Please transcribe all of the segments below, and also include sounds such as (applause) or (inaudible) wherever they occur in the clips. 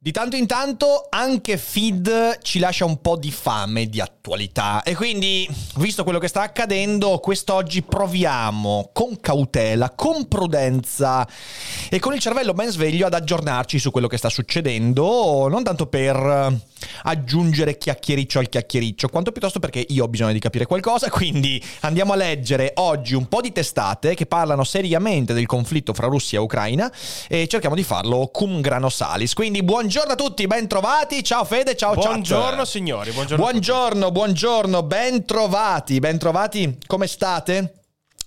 Di tanto in tanto anche Feed ci lascia un po' di fame di attualità e quindi, visto quello che sta accadendo, quest'oggi proviamo con cautela, con prudenza e con il cervello ben sveglio ad aggiornarci su quello che sta succedendo, non tanto per aggiungere chiacchiericcio al chiacchiericcio, quanto piuttosto perché io ho bisogno di capire qualcosa, quindi andiamo a leggere oggi un po' di testate che parlano seriamente del conflitto fra Russia e Ucraina e cerchiamo di farlo cum grano salis. Quindi buon buongiorno a tutti, bentrovati. Ciao Fede, ciao ciao. Buongiorno signori, buongiorno. Buongiorno, buongiorno, bentrovati, bentrovati. Come state?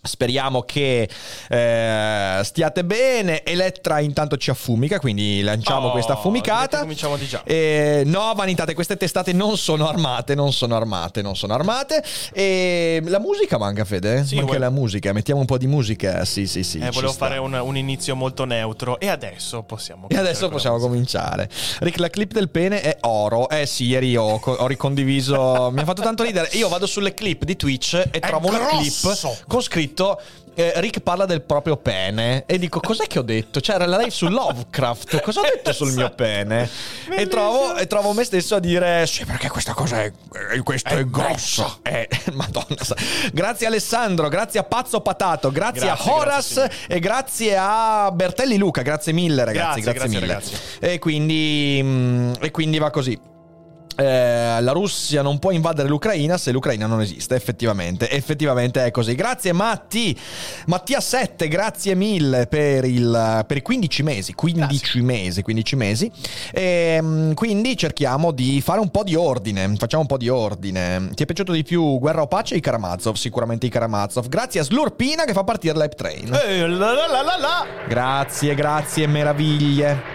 Speriamo che eh, stiate bene. Elettra intanto ci affumica, quindi lanciamo oh, questa affumicata. Cominciamo di già. Eh, no, vanitate, queste testate non sono armate, non sono armate, non sono armate. E la musica manca, Fede? Sì, manca vuoi... la musica, mettiamo un po' di musica. Sì, sì, sì. Eh, volevo fare un, un, inizio molto neutro e adesso possiamo E adesso possiamo cominciare. Rick, la clip del pene è oro. Eh sì, ieri ho, ho ricondiviso, mi ha fatto tanto ridere. Io vado sulle clip di Twitch e è trovo grosso. una clip con scritto scritto eh, Rick parla del proprio pene e dico cos'è che ho detto? C'era la live su Lovecraft, cosa ho detto sul mio pene? E trovo, e trovo, me stesso a dire sì perché questa cosa è, questo è, è grosso. Eh, (laughs) madonna. Grazie Alessandro, grazie a Pazzo Patato, grazie, grazie a Horace grazie, e grazie a Bertelli Luca, grazie mille ragazzi, grazie, grazie, mille. Ragazzi. E quindi, mm, e quindi va così eh, la Russia non può invadere l'Ucraina se l'Ucraina non esiste, effettivamente. Effettivamente è così. Grazie Matti. Mattia 7, grazie mille per, il, per i 15 mesi. 15 grazie. mesi, 15 mesi. E, ehm, quindi cerchiamo di fare un po' di ordine. Facciamo un po' di ordine. Ti è piaciuto di più Guerra o Pace i Karamazov? Sicuramente i Karamazov. Grazie a Slurpina che fa partire l'Hype Train. Eh, la, la, la, grazie, grazie, meraviglie.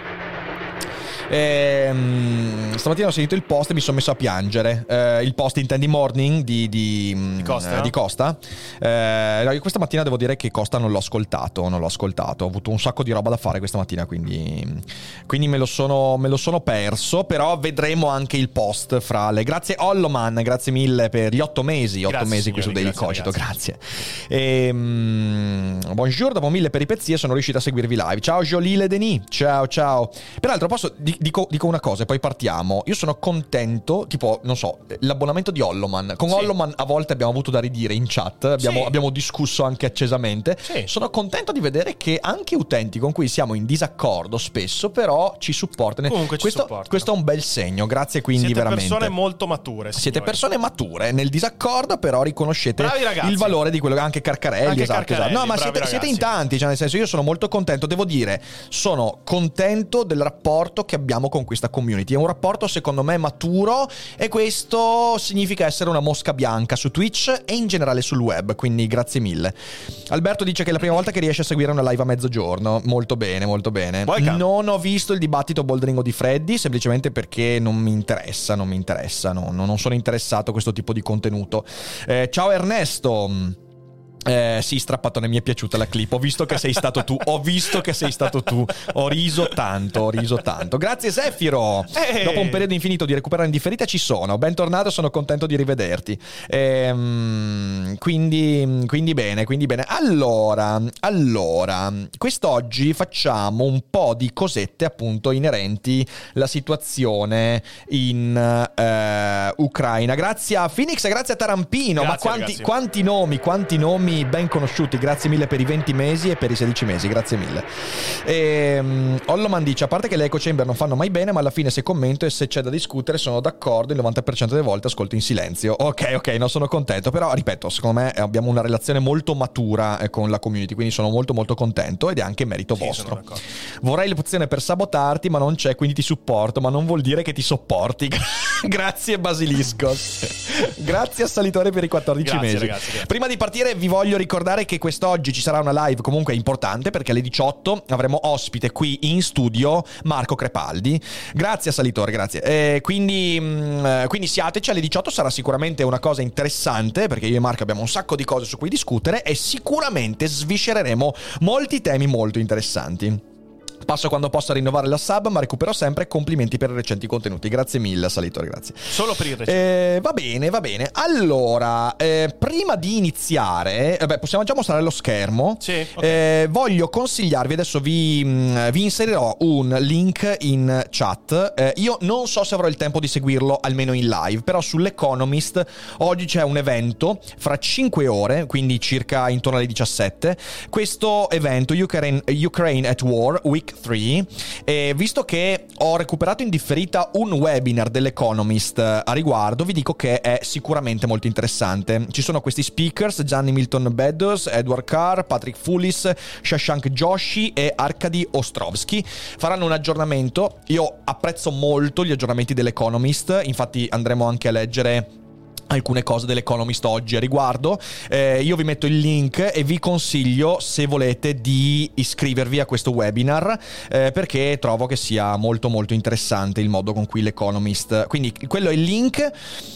Ehm, stamattina ho sentito il post e mi sono messo a piangere. Eh, il post intendi morning di, di, di Costa. Eh, di Costa. Eh, questa mattina devo dire che Costa non l'ho ascoltato. Non l'ho ascoltato. Ho avuto un sacco di roba da fare questa mattina, quindi, quindi me, lo sono, me lo sono perso. Però vedremo anche il post fra le. Grazie Holloman, grazie mille per gli otto mesi. Otto grazie, mesi qui su Daily Cogito, grazie. E, um, buongiorno, dopo mille peripezie sono riuscito a seguirvi live. Ciao Jolie Denis, ciao ciao. Peraltro posso dico, dico, una cosa e poi partiamo. Io sono contento, tipo, non so, l'abbonamento di Holloman. Con sì. Holloman a volte abbiamo avuto da ridire in chat, abbiamo, sì. abbiamo discusso anche accesamente. Sì. Sono contento di vedere che anche utenti con cui siamo in disaccordo spesso, però ci supportano. Comunque questo, ci supportano. questo è un bel segno, grazie quindi Siete veramente. Siete persone molto mature. Signori. Siete persone mature nel disaccordo, però riconoscete il valore di quello che anche Carcarelli, anche esatto, Carcarelli, esatto. No, ma siete, siete, in tanti, cioè nel senso io sono molto contento, devo dire, sono contento del rapporto che abbiamo con questa community. È un rapporto secondo me maturo e questo significa essere una mosca bianca su Twitch e in generale sul web, quindi grazie mille. Alberto dice che è la prima volta che riesce a seguire una live a mezzogiorno. Molto bene, molto bene. Non ho visto il dibattito Boldringo di Freddy, semplicemente perché non mi interessa, non mi interessa, no, non sono interessato a questo tipo di contenuto. Eh, ciao Ernesto. Eh, sì, strappatone, mi è piaciuta la clip. Ho visto che sei stato tu. Ho visto che sei stato tu. Ho riso tanto, ho riso tanto. Grazie, Sefiro. Hey. Dopo un periodo infinito di recuperare indifferita, ci sono. Bentornato, sono contento di rivederti. Ehm, quindi, quindi bene, quindi bene. Allora, allora, quest'oggi facciamo un po' di cosette appunto inerenti alla situazione in eh, Ucraina. Grazie a Phoenix, grazie a Tarampino. Grazie, Ma quanti, quanti nomi, quanti nomi ben conosciuti, grazie mille per i 20 mesi e per i 16 mesi, grazie mille. E, um, Holloman dice, a parte che le echo chamber non fanno mai bene, ma alla fine se commento e se c'è da discutere sono d'accordo, il 90% delle volte ascolto in silenzio. Ok, ok, non sono contento, però ripeto, secondo me abbiamo una relazione molto matura eh, con la community, quindi sono molto molto contento ed è anche merito sì, vostro. Vorrei l'opzione per sabotarti, ma non c'è, quindi ti supporto, ma non vuol dire che ti sopporti. (laughs) grazie Basilisco. (laughs) grazie a Salitore per i 14 grazie, mesi. Ragazzi, Prima di partire vi voglio voglio ricordare che quest'oggi ci sarà una live comunque importante perché alle 18 avremo ospite qui in studio Marco Crepaldi. Grazie a Salitore, grazie. Eh, quindi, mh, quindi siateci alle 18, sarà sicuramente una cosa interessante perché io e Marco abbiamo un sacco di cose su cui discutere e sicuramente sviscereremo molti temi molto interessanti. Passo quando posso a rinnovare la sub, ma recupero sempre complimenti per i recenti contenuti. Grazie mille, Salitore, grazie. Solo per il recente. Eh, va bene, va bene. Allora, eh, prima di iniziare, eh, beh, possiamo già mostrare lo schermo. Sì, ok. Eh, voglio consigliarvi, adesso vi, mh, vi inserirò un link in chat. Eh, io non so se avrò il tempo di seguirlo almeno in live, però sull'Economist oggi c'è un evento fra 5 ore, quindi circa intorno alle 17. Questo evento, Ukraine, Ukraine at War, Week 3, e visto che ho recuperato in differita un webinar dell'Economist eh, a riguardo, vi dico che è sicuramente molto interessante. Ci sono questi speakers, Gianni Milton Beddoes, Edward Carr, Patrick Fullis, Shashank Joshi e Arkady Ostrovsky. Faranno un aggiornamento. Io apprezzo molto gli aggiornamenti dell'Economist, infatti andremo anche a leggere alcune cose dell'Economist oggi a riguardo. Eh, io vi metto il link e vi consiglio, se volete, di iscrivervi a questo webinar eh, perché trovo che sia molto molto interessante il modo con cui l'Economist... Quindi quello è il link,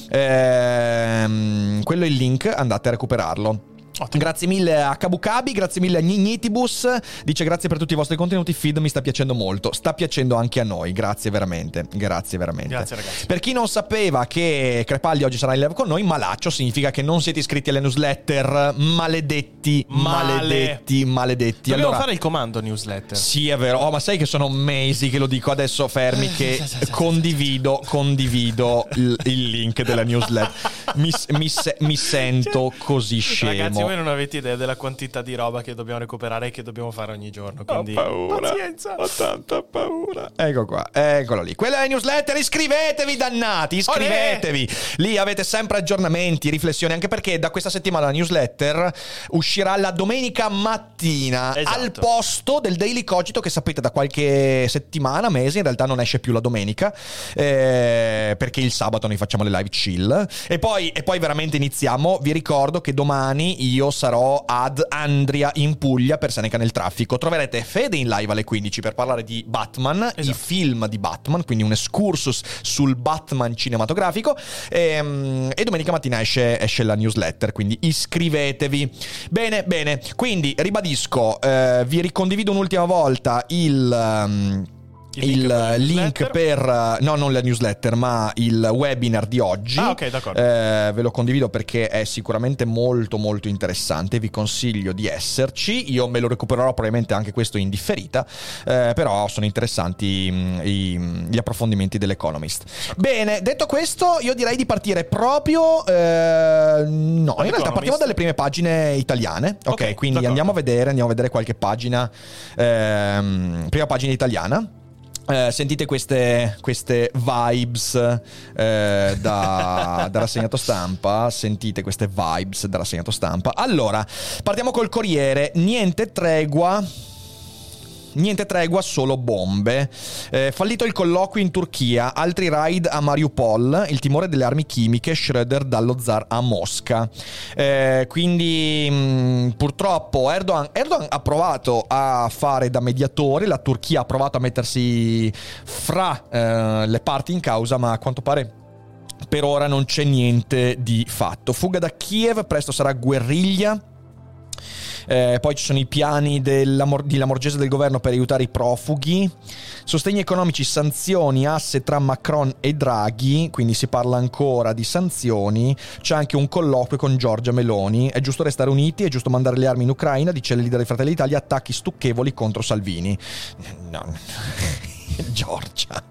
ehm, quello è il link, andate a recuperarlo. Ottimo. Grazie mille a Kabukabi, grazie mille a Gnignitibus. Dice grazie per tutti i vostri contenuti. Feed mi sta piacendo molto. Sta piacendo anche a noi. Grazie veramente. Grazie veramente. Grazie, ragazzi. Per chi non sapeva che Crepaldi oggi sarà in live con noi, malaccio significa che non siete iscritti alle newsletter. Maledetti, Male. maledetti, maledetti. Dobbiamo allora, fare il comando newsletter. sì, è vero. Oh, ma sai che sono mesi che lo dico adesso, fermi, che sì, sì, condivido, condivido il, il link della newsletter. Mi, mi mi sento così scemo. Ragazzi, voi non avete idea della quantità di roba che dobbiamo recuperare e che dobbiamo fare ogni giorno. Quindi pazienza. Ho tanta paura. Ecco qua, eccolo lì. Quella è la newsletter, iscrivetevi dannati, iscrivetevi. Lì avete sempre aggiornamenti, riflessioni, anche perché da questa settimana la newsletter uscirà la domenica mattina Esatto. al posto del Daily Cogito che sapete da qualche settimana, mese, in realtà non esce più la domenica, eh, perché il sabato noi facciamo le live chill. E poi, e poi veramente iniziamo, vi ricordo che domani io sarò ad Andria in Puglia per Seneca nel traffico. Troverete Fede in live alle 15 per parlare di Batman, i Esatto. film di Batman, quindi un excursus sul Batman cinematografico. Ehm, E, domenica mattina esce, esce la newsletter, quindi iscrivetevi. Bene, bene. Quindi ribadisco, eh, vi ricondivido un'ultima volta il. ehm, Il il link per la link per no non la newsletter ma il webinar di oggi. Ah, ok, d'accordo. Eh, ve lo condivido perché è sicuramente molto molto interessante. Vi consiglio di esserci. Io me lo recupererò probabilmente anche questo in differita eh, però sono interessanti mm, i- gli approfondimenti dell'Economist. Bene detto questo io direi di partire proprio eh, no in realtà partiamo dalle prime pagine italiane. Ok, Ok, quindi d'accordo. andiamo a vedere andiamo a vedere qualche pagina ehm, prima pagina italiana eh, sentite queste, queste vibes eh, da, (laughs) da rassegnato stampa. Sentite queste vibes da rassegnato stampa. Allora, partiamo col Corriere. Niente tregua. Niente tregua, solo bombe. Eh, fallito il colloquio in Turchia, altri raid a Mariupol, il timore delle armi chimiche, Schröder dallo zar a Mosca. Eh, quindi mh, purtroppo Erdogan, Erdogan ha provato a fare da mediatore, la Turchia ha provato a mettersi fra eh, le parti in causa, ma a quanto pare per ora non c'è niente di fatto. Fuga da Kiev, presto sarà guerriglia. Eh, poi ci sono i piani della, Lamorgese del governo per aiutare i profughi. Sostegni economici, sanzioni, asse tra Macron e Draghi. Quindi si parla ancora di sanzioni. C'è anche un colloquio con Giorgia Meloni. È giusto restare uniti, è giusto mandare le armi in Ucraina, dice il leader dei Fratelli d'Italia. Attacchi stucchevoli contro Salvini. No. (laughs) Giorgia,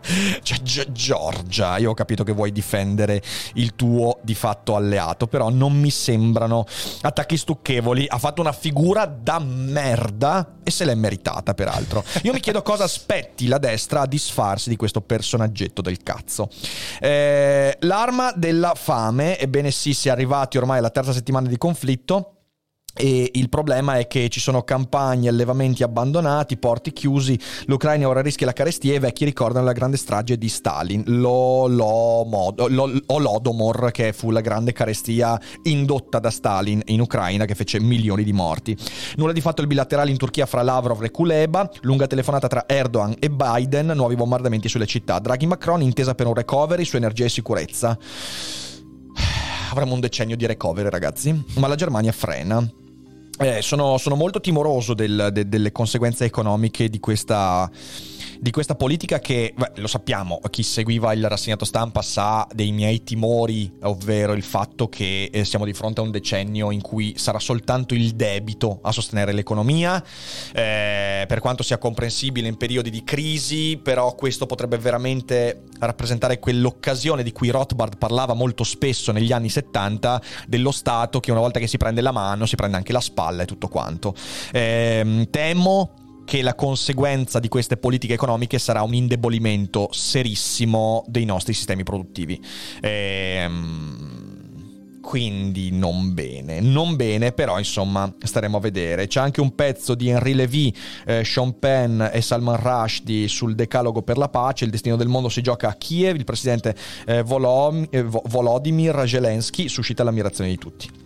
cioè Gi- Giorgia, io ho capito che vuoi difendere il tuo di fatto alleato, però non mi sembrano attacchi stucchevoli. Ha fatto una figura da merda e se l'è meritata, peraltro. Io mi chiedo cosa aspetti la destra a disfarsi di questo personaggetto del cazzo. Eh, l'arma della fame, ebbene sì, si è arrivati ormai alla terza settimana di conflitto. E il problema è che ci sono campagne, allevamenti abbandonati, porti chiusi, l'Ucraina ora rischia la carestia e i vecchi ricordano la grande strage di Stalin, l'Olodomor, che fu la grande carestia indotta da Stalin in Ucraina che fece milioni di morti. Nulla di fatto il bilaterale in Turchia fra Lavrov e Kuleba, lunga telefonata tra Erdogan e Biden, nuovi bombardamenti sulle città, Draghi Macron intesa per un recovery su energia e sicurezza. Avremo un decennio di recovery ragazzi, ma la Germania frena. Eh, sono, sono, molto timoroso del, de, delle conseguenze economiche di questa di questa politica che, beh, lo sappiamo, chi seguiva il rassegnato stampa sa dei miei timori, ovvero il fatto che eh, siamo di fronte a un decennio in cui sarà soltanto il debito a sostenere l'economia, eh, per quanto sia comprensibile in periodi di crisi, però questo potrebbe veramente rappresentare quell'occasione di cui Rothbard parlava molto spesso negli anni 70 dello Stato che una volta che si prende la mano si prende anche la spalla e tutto quanto. Eh, temo che la conseguenza di queste politiche economiche sarà un indebolimento serissimo dei nostri sistemi produttivi. Ehm, quindi non bene, non bene, però insomma staremo a vedere. C'è anche un pezzo di Henri Levy, eh, Sean Penn e Salman Rushdie sul decalogo per la pace, il destino del mondo si gioca a Kiev, il presidente eh, eh, Volodymyr Zelensky suscita l'ammirazione di tutti.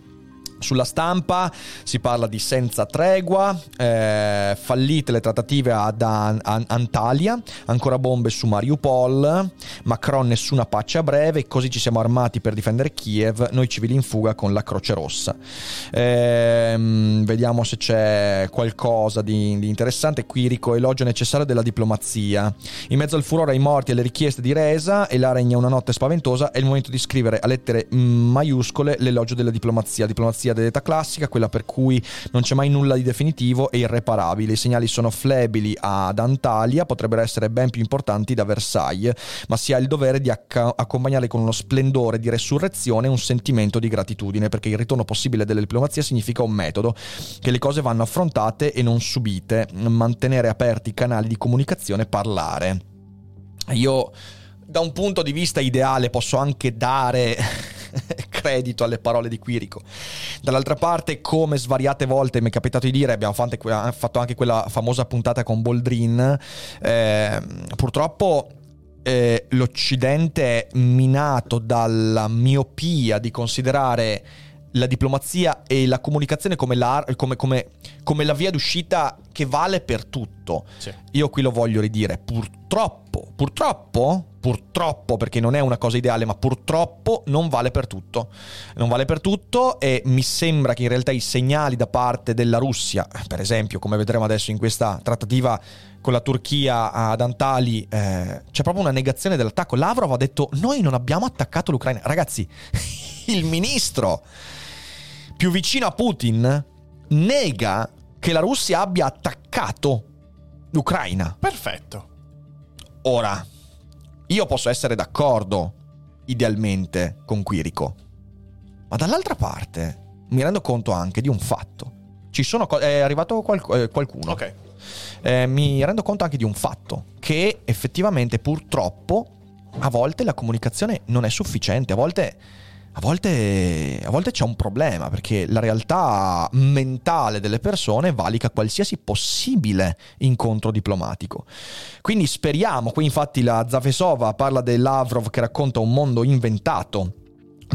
Sulla stampa si parla di senza tregua, eh, fallite le trattative ad An- An- Antalya, ancora bombe su Mariupol, Macron nessuna pace a breve, così ci siamo armati per difendere Kiev, noi civili in fuga con la Croce Rossa. Eh, vediamo se c'è qualcosa di, di interessante. Quirico, elogio necessario della diplomazia. In mezzo al furore ai morti e alle richieste di resa e la regna una notte spaventosa, è il momento di scrivere a lettere maiuscole l'elogio della diplomazia. Diplomazia dell'età classica, quella per cui non c'è mai nulla di definitivo e irreparabile. I segnali sono flebili ad Antalya, potrebbero essere ben più importanti da Versailles, ma si ha il dovere di acc- accompagnarli con uno splendore di resurrezione e un sentimento di gratitudine, perché il ritorno possibile della diplomazia significa un metodo, che le cose vanno affrontate e non subite, mantenere aperti i canali di comunicazione, parlare. Io da un punto di vista ideale posso anche dare (laughs) credito alle parole di Quirico. Dall'altra parte, come svariate volte mi è capitato di dire, abbiamo fatto anche quella famosa puntata con Boldrin, eh, purtroppo eh, l'Occidente è minato dalla miopia di considerare la diplomazia e la comunicazione come la, come, come, come la via d'uscita che vale per tutto. Sì. Io qui lo voglio ridire, purtroppo, purtroppo, purtroppo perché non è una cosa ideale, ma purtroppo non vale per tutto. Non vale per tutto e mi sembra che in realtà i segnali da parte della Russia, per esempio, come vedremo adesso in questa trattativa con la Turchia ad Antali, eh, c'è proprio una negazione dell'attacco. Lavrov ha detto noi non abbiamo attaccato l'Ucraina. Ragazzi, (laughs) il ministro più vicino a Putin nega che la Russia abbia attaccato l'Ucraina. Perfetto. Ora, io posso essere d'accordo idealmente con Quirico, ma dall'altra parte mi rendo conto anche di un fatto. Ci sono co- è arrivato qual- eh, qualcuno. Ok. Eh, mi rendo conto anche di un fatto, che effettivamente purtroppo a volte la comunicazione non è sufficiente, a volte a volte, a volte, c'è un problema perché la realtà mentale delle persone valica qualsiasi possibile incontro diplomatico. Quindi speriamo, qui infatti la Zafesova parla del Lavrov che racconta un mondo inventato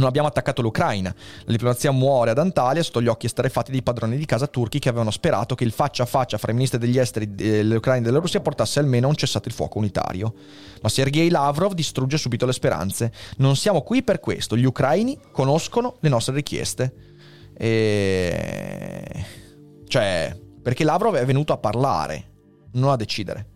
non abbiamo attaccato l'Ucraina. La diplomazia muore ad Antalya sotto gli occhi esterefatti dei padroni di casa turchi che avevano sperato che il faccia a faccia fra i ministri degli esteri dell'Ucraina e della Russia portasse almeno a un cessate il fuoco unitario. Ma Sergei Lavrov distrugge subito le speranze. Non siamo qui per questo. Gli ucraini conoscono le nostre richieste. E... Cioè, perché Lavrov è venuto a parlare, non a decidere.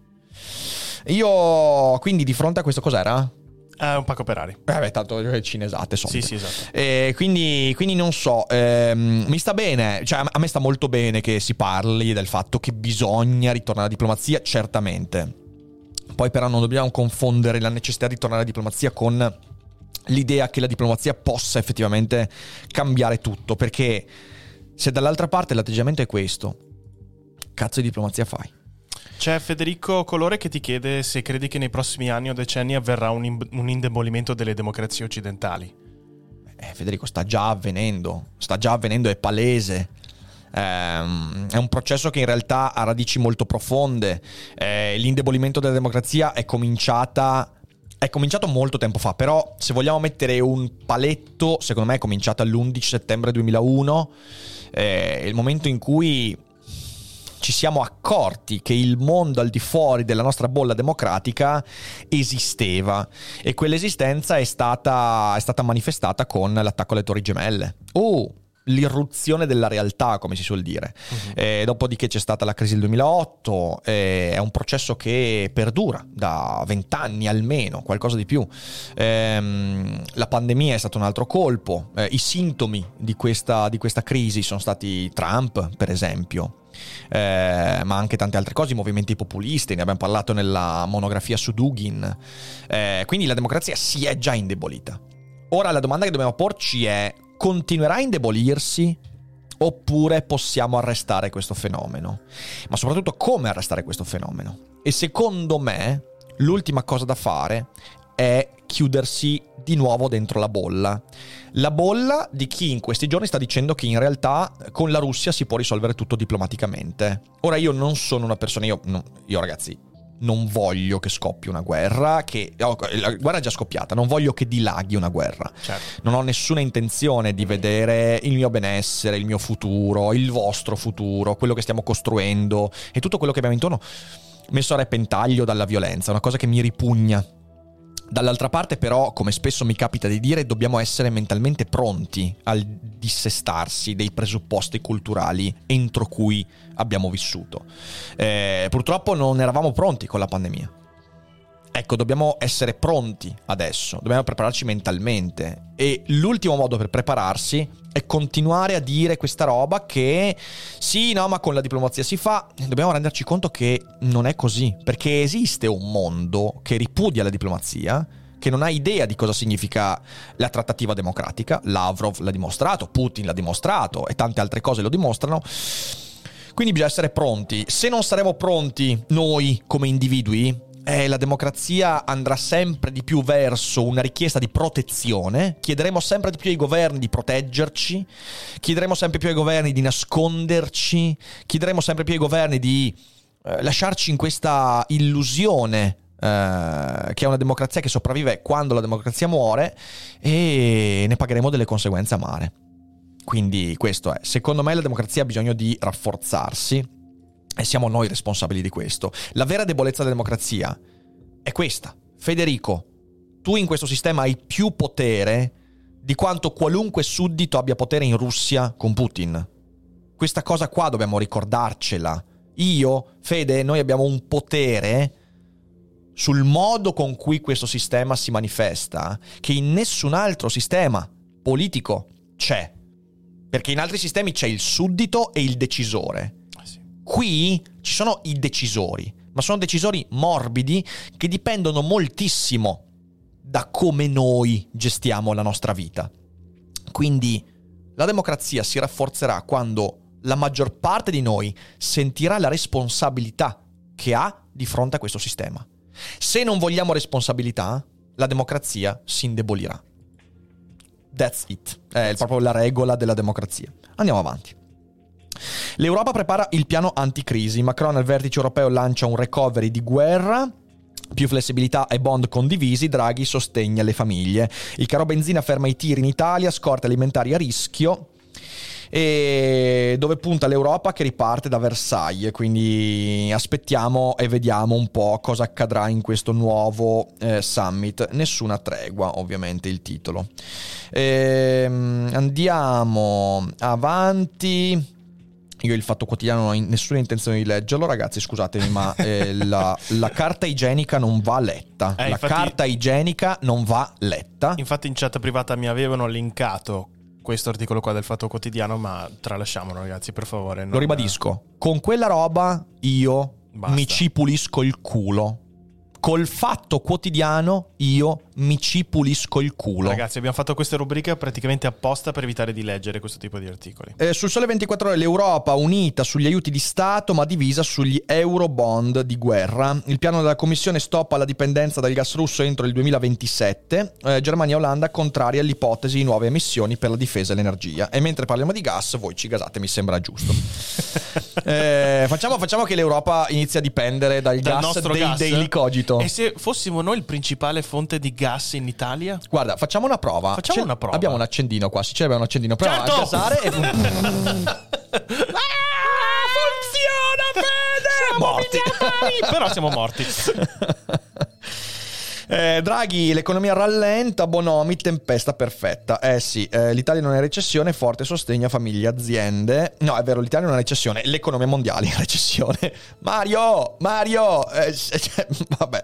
Io, quindi, di fronte a questo cos'era? È un pacco Ferrari. Eh beh, tanto le cinesate sono. Sì, sì, esatto. E quindi, quindi non so, ehm, mi sta bene, cioè a me sta molto bene che si parli del fatto che bisogna ritornare alla diplomazia, certamente. Poi però non dobbiamo confondere la necessità di tornare alla diplomazia con l'idea che la diplomazia possa effettivamente cambiare tutto, perché se dall'altra parte l'atteggiamento è questo, cazzo di diplomazia fai? C'è Federico Colore che ti chiede se credi che nei prossimi anni o decenni avverrà un, in- un indebolimento delle democrazie occidentali. Eh, Federico, sta già avvenendo, sta già avvenendo, è palese. ehm, è un processo che in realtà ha radici molto profonde. Eh, l'indebolimento della democrazia è è cominciato molto tempo fa, però se vogliamo mettere un paletto, secondo me è cominciata l'11 settembre 2001, eh, il momento in cui ci siamo accorti che il mondo al di fuori della nostra bolla democratica esisteva e quell'esistenza è stata, è stata manifestata con l'attacco alle Torri Gemelle. Oh, l'irruzione della realtà, come si suol dire. Uh-huh. Eh, dopodiché c'è stata la crisi del 2008, eh, è un processo che perdura da vent'anni almeno, qualcosa di più. Eh, la pandemia è stato un altro colpo, eh, i sintomi di questa, di questa crisi sono stati Trump, per esempio eh, ma anche tante altre cose, i movimenti populisti, ne abbiamo parlato nella monografia su Dugin. Eh, quindi la democrazia si è già indebolita. Ora la domanda che dobbiamo porci è, continuerà a indebolirsi? Oppure possiamo arrestare questo fenomeno? Ma soprattutto come arrestare questo fenomeno? E secondo me l'ultima cosa da fare è chiudersi di nuovo dentro la bolla. La bolla di chi in questi giorni sta dicendo che in realtà con la Russia si può risolvere tutto diplomaticamente. Ora io non sono una persona, io, no, io ragazzi, non voglio che scoppi una guerra, che oh, la guerra è già scoppiata, non voglio che dilaghi una guerra. Certo. Non ho nessuna intenzione di vedere il mio benessere, il mio futuro, il vostro futuro, quello che stiamo costruendo e tutto quello che abbiamo intorno messo a repentaglio dalla violenza, una cosa che mi ripugna Dall'altra parte però, come spesso mi capita di dire, dobbiamo essere mentalmente pronti al dissestarsi dei presupposti culturali entro cui abbiamo vissuto. Eh, purtroppo non eravamo pronti con la pandemia. Ecco, dobbiamo essere pronti adesso, dobbiamo prepararci mentalmente e l'ultimo modo per prepararsi è continuare a dire questa roba che sì, no, ma con la diplomazia si fa, dobbiamo renderci conto che non è così, perché esiste un mondo che ripudia la diplomazia, che non ha idea di cosa significa la trattativa democratica, Lavrov l'ha dimostrato, Putin l'ha dimostrato e tante altre cose lo dimostrano. Quindi bisogna essere pronti. Se non saremo pronti noi come individui, eh, la democrazia andrà sempre di più verso una richiesta di protezione, chiederemo sempre di più ai governi di proteggerci, chiederemo sempre più ai governi di nasconderci, chiederemo sempre più ai governi di eh, lasciarci in questa illusione eh, che è una democrazia che sopravvive quando la democrazia muore e ne pagheremo delle conseguenze amare. Quindi questo è, secondo me la democrazia ha bisogno di rafforzarsi, e siamo noi responsabili di questo. La vera debolezza della democrazia è questa. Federico, tu in questo sistema hai più potere di quanto qualunque suddito abbia potere in Russia con Putin. Questa cosa qua dobbiamo ricordarcela. Io, Fede, noi abbiamo un potere sul modo con cui questo sistema si manifesta che in nessun altro sistema politico c'è. Perché in altri sistemi c'è il suddito e il decisore. Qui ci sono i decisori, ma sono decisori morbidi che dipendono moltissimo da come noi gestiamo la nostra vita. Quindi la democrazia si rafforzerà quando la maggior parte di noi sentirà la responsabilità che ha di fronte a questo sistema. Se non vogliamo responsabilità, la democrazia si indebolirà. That's it. È proprio la regola della democrazia. Andiamo avanti. L'Europa prepara il piano anticrisi. Macron al vertice europeo lancia un recovery di guerra. Più flessibilità e bond condivisi, Draghi sostegna le famiglie. Il caro benzina ferma i tiri in Italia, scorte alimentari a rischio e dove punta l'Europa che riparte da Versailles. Quindi aspettiamo e vediamo un po' cosa accadrà in questo nuovo eh, summit. Nessuna tregua, ovviamente, il titolo. Ehm, andiamo avanti. Io il Fatto Quotidiano non ho nessuna intenzione di leggerlo, ragazzi, scusatemi, ma (laughs) eh, la, la, carta igienica non va letta. Eh, la infatti, carta igienica non va letta. Infatti in chat privata mi avevano linkato questo articolo qua del Fatto Quotidiano, ma tralasciamolo ragazzi, per favore. Lo ribadisco, con quella roba io Basta. mi ci pulisco il culo col fatto quotidiano io mi ci pulisco il culo. Ragazzi, abbiamo fatto questa rubrica praticamente apposta per evitare di leggere questo tipo di articoli. Eh, sul Sole 24 Ore l'Europa unita sugli aiuti di Stato ma divisa sugli eurobond di guerra. Il piano della Commissione stoppa la dipendenza dal gas russo entro il 2027. Eh, Germania e Olanda contrari all'ipotesi di nuove emissioni per la difesa e l'energia. E mentre parliamo di gas, voi ci gasate, mi sembra giusto. (laughs) eh, facciamo, facciamo, che l'Europa inizi a dipendere dal, dal gas dei gas? Daily Cogito. E se fossimo noi il principale fonte di gas in Italia? Guarda, facciamo una prova. Facciamo C'è, una prova. Abbiamo un accendino qua, sì, abbiamo un accendino. Proviamo certo! a gasare e... (laughs) funziona bene! Siamo morti. Però siamo morti. (laughs) Eh, Draghi, l'economia rallenta, Bonomi, tempesta perfetta. Eh sì, eh, l'Italia non è in recessione, forte sostegno a famiglie e aziende. No, è vero, l'Italia non è in recessione, l'economia mondiale è in recessione. (laughs) Mario, Mario, eh, (laughs) cioè, vabbè.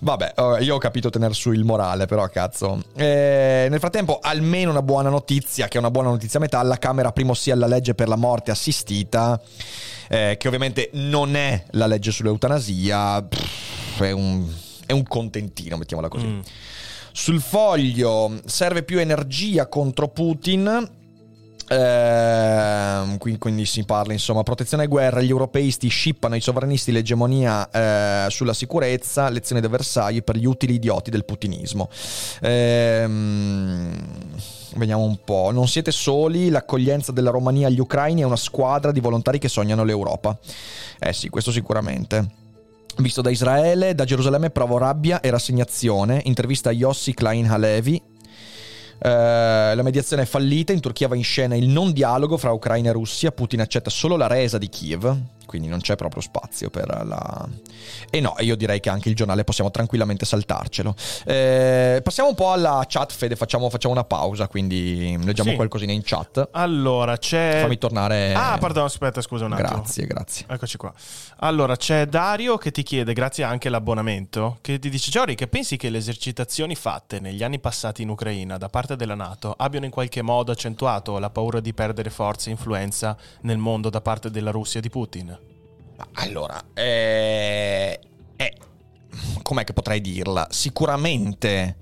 Vabbè, oh, io ho capito tenere su il morale, però cazzo. Eh, nel frattempo, almeno una buona notizia, che è una buona notizia a metà, la Camera primo sia la legge per la morte assistita, eh, che ovviamente non è la legge sull'eutanasia, pff, è un è un contentino, mettiamola così. Mm. Sul foglio serve più energia contro Putin. Eh, quindi, quindi, si parla insomma protezione e guerra gli europeisti scippano ai sovranisti l'egemonia eh, sulla sicurezza lezione da Versailles per gli utili idioti del putinismo eh, vediamo un po' non siete soli l'accoglienza della Romania agli ucraini è una squadra di volontari che sognano l'Europa eh sì questo sicuramente Visto da Israele, da Gerusalemme provo rabbia e rassegnazione. Intervista a Yossi Klein Halevi. Uh, la mediazione è fallita, in Turchia va in scena il non dialogo fra Ucraina e Russia, Putin accetta solo la resa di Kiev, quindi non c'è proprio spazio per la... E no, io direi che anche il giornale possiamo tranquillamente saltarcelo. Eh, passiamo un po' alla chat, Fede, facciamo, facciamo una pausa, quindi leggiamo sì. qualcosina in chat. Allora, c'è... Fammi tornare... Ah, pardon, aspetta, scusa un attimo. Grazie, grazie. Eccoci qua. Allora, c'è Dario che ti chiede, grazie anche all'abbonamento, che ti dice, Giori, che pensi che le esercitazioni fatte negli anni passati in Ucraina da parte della Nato abbiano in qualche modo accentuato la paura di perdere forza e influenza nel mondo da parte della Russia di Putin? Allora, eh, eh, com'è che potrei dirla? Sicuramente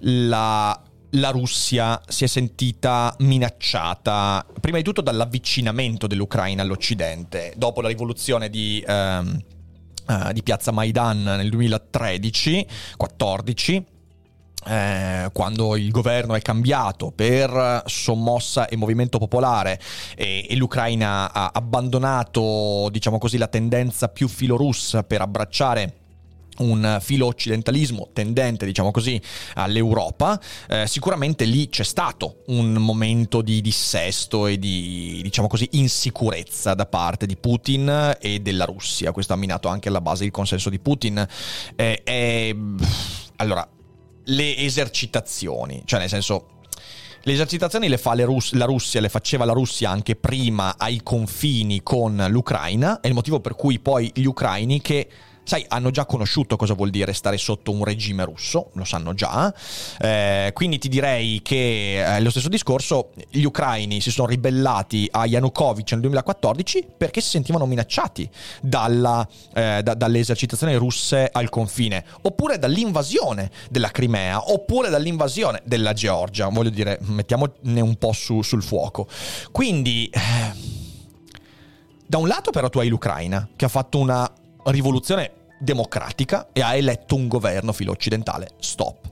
la, la Russia si è sentita minacciata, prima di tutto dall'avvicinamento dell'Ucraina all'Occidente, dopo la rivoluzione di, ehm, uh, di Piazza Maidan nel 2013-14 eh, quando il governo è cambiato per sommossa e movimento popolare e, e, l'Ucraina ha abbandonato, diciamo così, la tendenza più filorussa per abbracciare un filo occidentalismo tendente, diciamo così, all'Europa, eh, sicuramente lì c'è stato un momento di dissesto e di, diciamo così, insicurezza da parte di Putin e della Russia. Questo ha minato anche alla base il consenso di Putin. Eh, eh, allora, le esercitazioni, cioè nel senso le esercitazioni le fa le Rus- la Russia, le faceva la Russia anche prima ai confini con l'Ucraina, è il motivo per cui poi gli ucraini che sai, hanno già conosciuto cosa vuol dire stare sotto un regime russo, lo sanno già, eh, quindi ti direi che eh, lo stesso discorso, gli ucraini si sono ribellati a Yanukovych nel 2014 perché si sentivano minacciati dalla, eh, da, dalle esercitazioni russe al confine, oppure dall'invasione della Crimea, oppure dall'invasione della Georgia, voglio dire, mettiamone un po' su, sul fuoco. Quindi... Eh, da un lato però tu hai l'Ucraina che ha fatto una rivoluzione democratica e ha eletto un governo filo occidentale. Stop.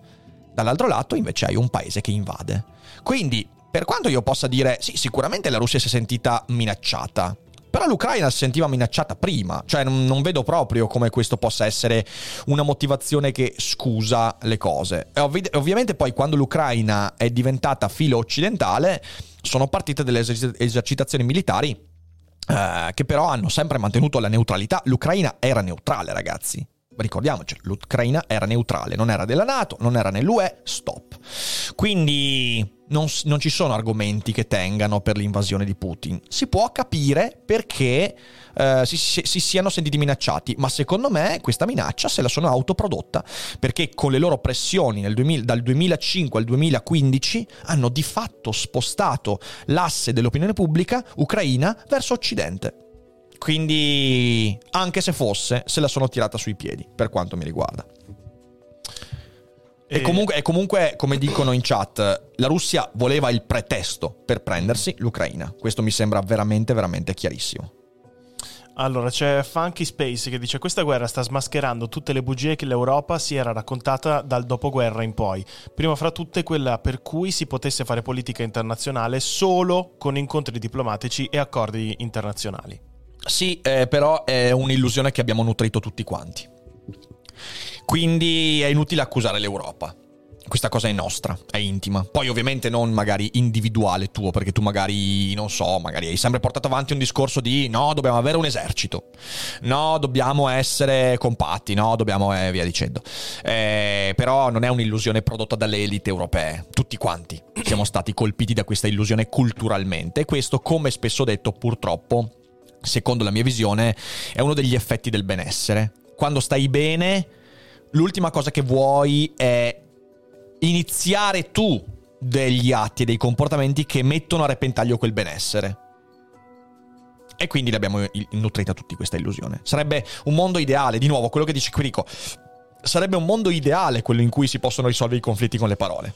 Dall'altro lato invece hai un paese che invade. Quindi, per quanto io possa dire, sì, sicuramente la Russia si è sentita minacciata, però l'Ucraina si sentiva minacciata prima, cioè non, vedo proprio come questo possa essere una motivazione che scusa le cose. Ovvi- ovviamente poi quando l'Ucraina è diventata filo occidentale sono partite delle eser- esercitazioni militari Uh, che però hanno sempre mantenuto la neutralità. L'Ucraina era neutrale, ragazzi. Ricordiamoci, l'Ucraina era neutrale, non era della Nato, non era nell'UE, stop. Quindi non, non, ci sono argomenti che tengano per l'invasione di Putin. Si può capire perché eh, si, si, si, siano sentiti minacciati, ma secondo me questa minaccia se la sono autoprodotta perché con le loro pressioni 2000, dal 2005 al 2015 hanno di fatto spostato l'asse dell'opinione pubblica ucraina verso Occidente. Quindi, anche se fosse, se la sono tirata sui piedi, per quanto mi riguarda. E comunque, e comunque, come dicono in chat, la Russia voleva il pretesto per prendersi l'Ucraina. Questo mi sembra veramente, veramente chiarissimo. Allora, c'è Funky Space che dice: Questa guerra sta smascherando tutte le bugie che l'Europa si era raccontata dal dopoguerra in poi. Prima fra tutte quella per cui si potesse fare politica internazionale solo con incontri diplomatici e accordi internazionali. Sì, eh, però è un'illusione che abbiamo nutrito tutti quanti. Quindi è inutile accusare l'Europa. Questa cosa è nostra, è intima. Poi ovviamente non magari individuale tuo, perché tu magari, non so, magari hai sempre portato avanti un discorso di no, dobbiamo avere un esercito, no, dobbiamo essere compatti, no, dobbiamo e eh, via dicendo. Eh, però non è un'illusione prodotta dalle elite europee, tutti quanti siamo stati colpiti da questa illusione culturalmente e questo, come spesso detto, purtroppo, secondo la mia visione, è uno degli effetti del benessere. Quando stai bene l'ultima cosa che vuoi è iniziare tu degli atti e dei comportamenti che mettono a repentaglio quel benessere. E quindi l'abbiamo nutrita tutti questa illusione. Sarebbe un mondo ideale, di nuovo, quello che dice Quirico, sarebbe un mondo ideale quello in cui si possono risolvere i conflitti con le parole.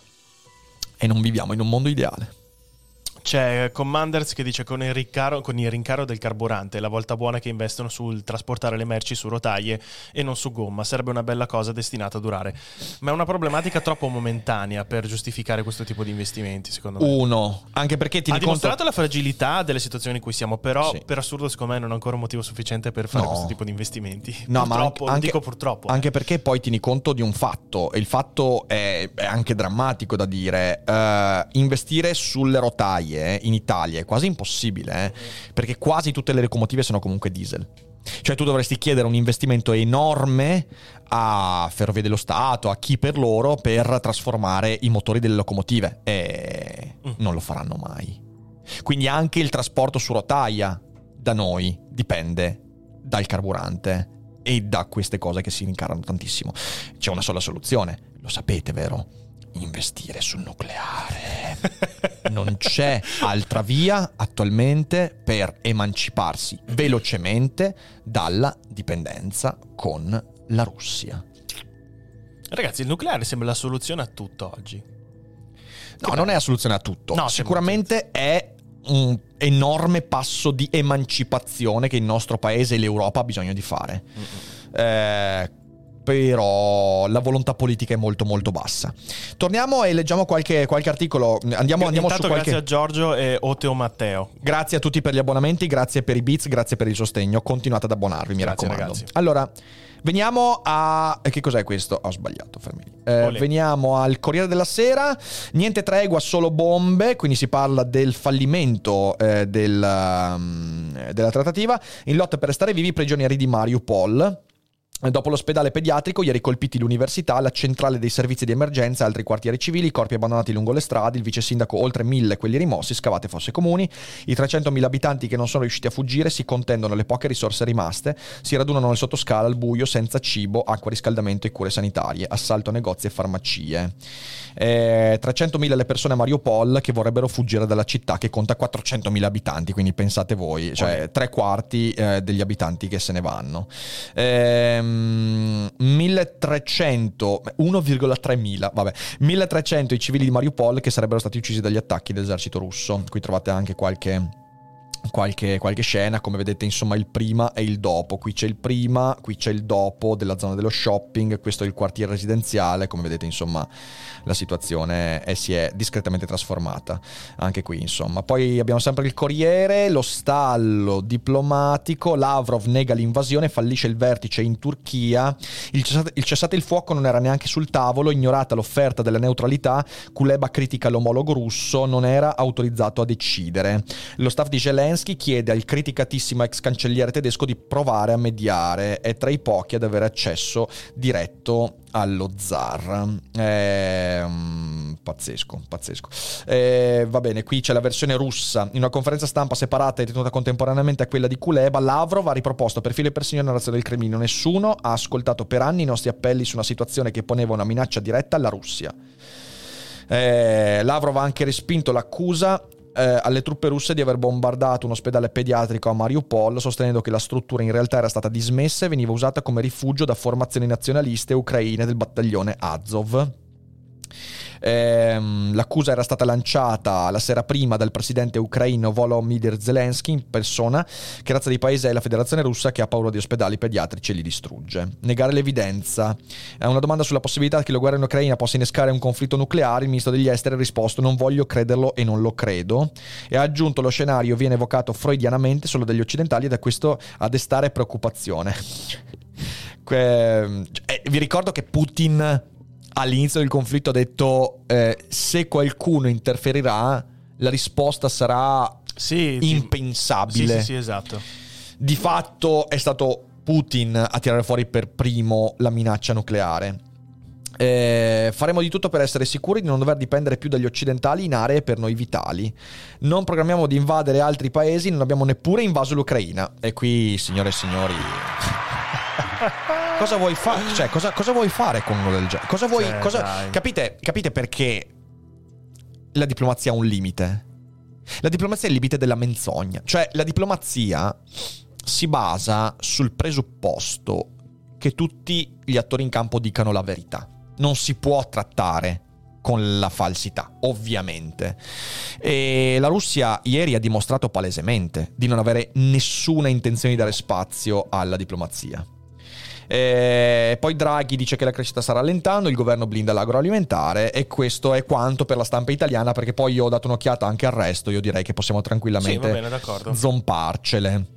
E non viviamo in un mondo ideale. C'è Commanders che dice con il, rincaro, con il rincaro del carburante, la volta buona che investono sul trasportare le merci su rotaie e non su gomma, sarebbe una bella cosa destinata a durare. Ma è una problematica troppo momentanea per giustificare questo tipo di investimenti, secondo me. Uno, anche perché ti ha dimostrato conto... la fragilità delle situazioni in cui siamo, però sì. per assurdo secondo me non è ancora un motivo sufficiente per fare no. questo tipo di investimenti. No, purtroppo, ma anche, dico purtroppo. Anche eh. perché poi tieni conto di un fatto, e il fatto è, è anche drammatico da dire, uh, investire sulle rotaie rotaie in Italia è quasi impossibile, eh? perché quasi tutte le locomotive sono comunque diesel. Cioè tu dovresti chiedere un investimento enorme a Ferrovie dello Stato, a chi per loro, per trasformare i motori delle locomotive e mm. non lo faranno mai. Quindi anche il trasporto su rotaia da noi dipende dal carburante e da queste cose che si rincarano tantissimo. C'è una sola soluzione, lo sapete, vero? Investire sul nucleare. non c'è altra via attualmente per emanciparsi velocemente dalla dipendenza con la Russia. Ragazzi, il nucleare sembra la soluzione a tutto oggi. No, non è la soluzione a tutto. No, Sicuramente è un enorme passo di emancipazione che il nostro paese e l'Europa ha bisogno di fare. Eh, però la volontà politica è molto molto bassa. Torniamo e leggiamo qualche, qualche articolo. Andiamo, andiamo su qualche... Grazie a Giorgio e Oteo Matteo. Grazie a tutti per gli abbonamenti, grazie per i bits, grazie per il sostegno. Continuate ad abbonarvi, mi grazie, raccomando. Ragazzi. Allora, veniamo a... Che cos'è questo? Ho sbagliato, fermi. Eh, veniamo al Corriere della Sera. Niente tregua, solo bombe. Quindi si parla del fallimento eh, del, um, della trattativa. In lotta per restare vivi i prigionieri di Mariupol. Dopo l'ospedale pediatrico, ieri colpiti l'università, la centrale dei servizi di emergenza, altri quartieri civili, corpi abbandonati lungo le strade, il vice sindaco oltre mille quelli rimossi, scavate fosse comuni, i 300.000 abitanti che non sono riusciti a fuggire si contendono le poche risorse rimaste, si radunano nel sottoscala al buio senza cibo, acqua, riscaldamento e cure sanitarie, assalto a negozi e farmacie. Eh, 300.000 le persone a Mariupol che vorrebbero fuggire dalla città che conta 400.000 abitanti, quindi pensate voi, cioè tre quarti eh, degli abitanti che se ne vanno. Eh, 1300, 1,3 mila, vabbè, 1300 i civili di Mariupol che sarebbero stati uccisi dagli attacchi dell'esercito russo. Qui trovate anche qualche qualche, qualche, scena, come vedete insomma il prima e il dopo, qui c'è il prima, qui c'è il dopo della zona dello shopping, questo è il quartiere residenziale, come vedete insomma la situazione è, si è discretamente trasformata anche qui insomma. Poi abbiamo sempre il Corriere, lo stallo diplomatico, Lavrov nega l'invasione, fallisce il vertice in Turchia, il cessate, il cessate il fuoco non era neanche sul tavolo, ignorata l'offerta della neutralità, Kuleba critica l'omologo russo, non era autorizzato a decidere. Lo staff di Zelensky chiede al criticatissimo ex cancelliere tedesco di provare a mediare, è tra i pochi ad avere accesso diretto allo zar. Eh, pazzesco, pazzesco. Eh, va bene, qui c'è la versione russa. In una conferenza stampa separata e tenuta contemporaneamente a quella di Kuleba, Lavrov ha riproposto per filo e per segno la narrazione del Cremlino. Nessuno ha ascoltato per anni i nostri appelli su una situazione che poneva una minaccia diretta alla Russia. Eh, Lavrov ha anche respinto l'accusa eh, alle truppe russe di aver bombardato un ospedale pediatrico a Mariupol, sostenendo che la struttura in realtà era stata dismessa e veniva usata come rifugio da formazioni nazionaliste ucraine del battaglione Azov. Ehm, l'accusa era stata lanciata la sera prima dal presidente ucraino Volodymyr Zelensky in persona. Che razza di paese è la federazione russa che ha paura di ospedali pediatrici e li distrugge? Negare l'evidenza. A una domanda sulla possibilità che la guerra in Ucraina possa innescare un conflitto nucleare, il ministro degli esteri ha risposto non voglio crederlo e non lo credo. E ha aggiunto lo scenario viene evocato freudianamente solo dagli occidentali e da questo a destare preoccupazione. (laughs) eh, vi ricordo che Putin all'inizio del conflitto ha detto eh, se qualcuno interferirà la risposta sarà sì, impensabile. Sì, sì, sì, esatto. Di fatto è stato Putin a tirare fuori per primo la minaccia nucleare. Eh, faremo di tutto per essere sicuri di non dover dipendere più dagli occidentali in aree per noi vitali. Non programmiamo di invadere altri paesi, non abbiamo neppure invaso l'Ucraina. E qui, signore e signori (laughs) cosa vuoi fare? Cioè, cosa, cosa, vuoi fare con uno del genere? Cosa vuoi. Cioè, cosa... Capite, capite perché la diplomazia ha un limite? La diplomazia è il limite della menzogna. Cioè, la diplomazia si basa sul presupposto che tutti gli attori in campo dicano la verità. Non si può trattare con la falsità, ovviamente. E la Russia ieri ha dimostrato palesemente di non avere nessuna intenzione di dare spazio alla diplomazia. Eh, poi Draghi dice che la crescita sta rallentando, il governo blinda l'agroalimentare e questo è quanto per la stampa italiana perché poi io ho dato un'occhiata anche al resto, io direi che possiamo tranquillamente sì, bene, zomparcele.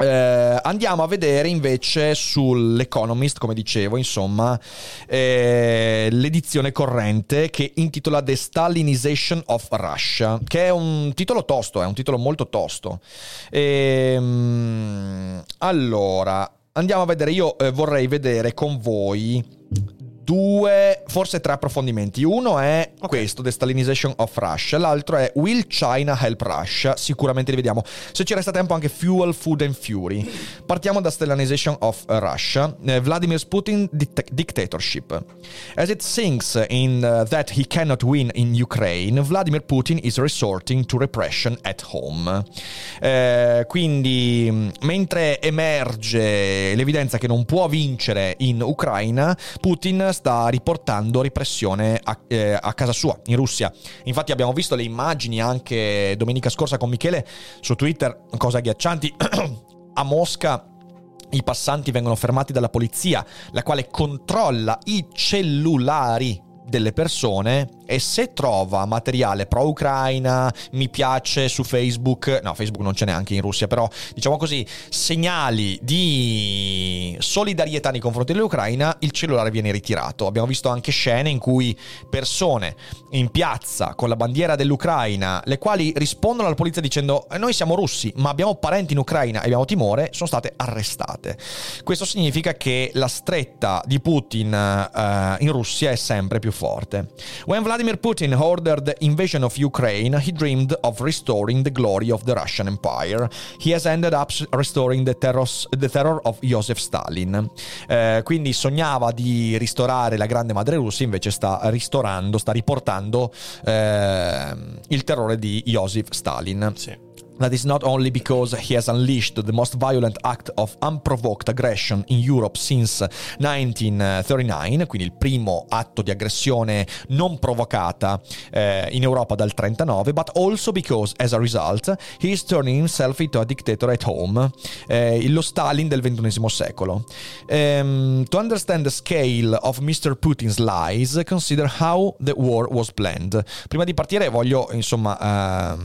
Eh, andiamo a vedere invece sull'Economist, come dicevo, insomma, eh, l'edizione corrente che intitola The Stalinization of Russia, che è un titolo tosto, è un titolo molto tosto. E, ehm, allora, andiamo a vedere, io eh, vorrei vedere con voi due, forse tre approfondimenti. Uno è okay. questo, The Stalinization of Russia, l'altro è Will China Help Russia? Sicuramente li vediamo. Se ci resta tempo anche Fuel, Food and Fury. Partiamo da Stalinization of Russia, uh, Vladimir Putin dict- dictatorship. As it sinks in uh, that he cannot win in Ukraine, Vladimir Putin is resorting to repression at home. Uh, quindi, mentre emerge l'evidenza che non può vincere in Ucraina, Putin sta riportando repressione a, eh, a, casa sua, in Russia. Infatti abbiamo visto le immagini anche domenica scorsa con Michele su Twitter, cose agghiaccianti. (clears throat) a Mosca i passanti vengono fermati dalla polizia, la quale controlla i cellulari delle persone e se trova materiale pro-Ucraina, mi piace su Facebook, no Facebook non c'è neanche in Russia, però diciamo così, segnali di solidarietà nei confronti dell'Ucraina, il cellulare viene ritirato. Abbiamo visto anche scene in cui persone in piazza con la bandiera dell'Ucraina, le quali rispondono alla polizia dicendo eh, noi siamo russi, ma abbiamo parenti in Ucraina e abbiamo timore, sono state arrestate. Questo significa che la stretta di Putin uh, in Russia è sempre più forte. When Vladimir Putin ordered the invasion of Ukraine, he dreamed of restoring the glory of the Russian Empire. He has ended up restoring the, terros, the terror of Joseph Stalin. Eh, quindi sognava di ristorare la grande madre Russia, invece sta ristorando, sta riportando eh, il terrore di Joseph Stalin. Sì. That is not only because he has unleashed the most violent act of unprovoked aggression in Europe since 1939, quindi il primo atto di aggressione non provocata eh, in Europa dal 39, but also because as a result he is turning himself into a dictator at home, eh, lo Stalin del XXI secolo. Um, to understand the scale of Mr. Putin's lies, consider how the war was planned. Prima di partire voglio insomma uh,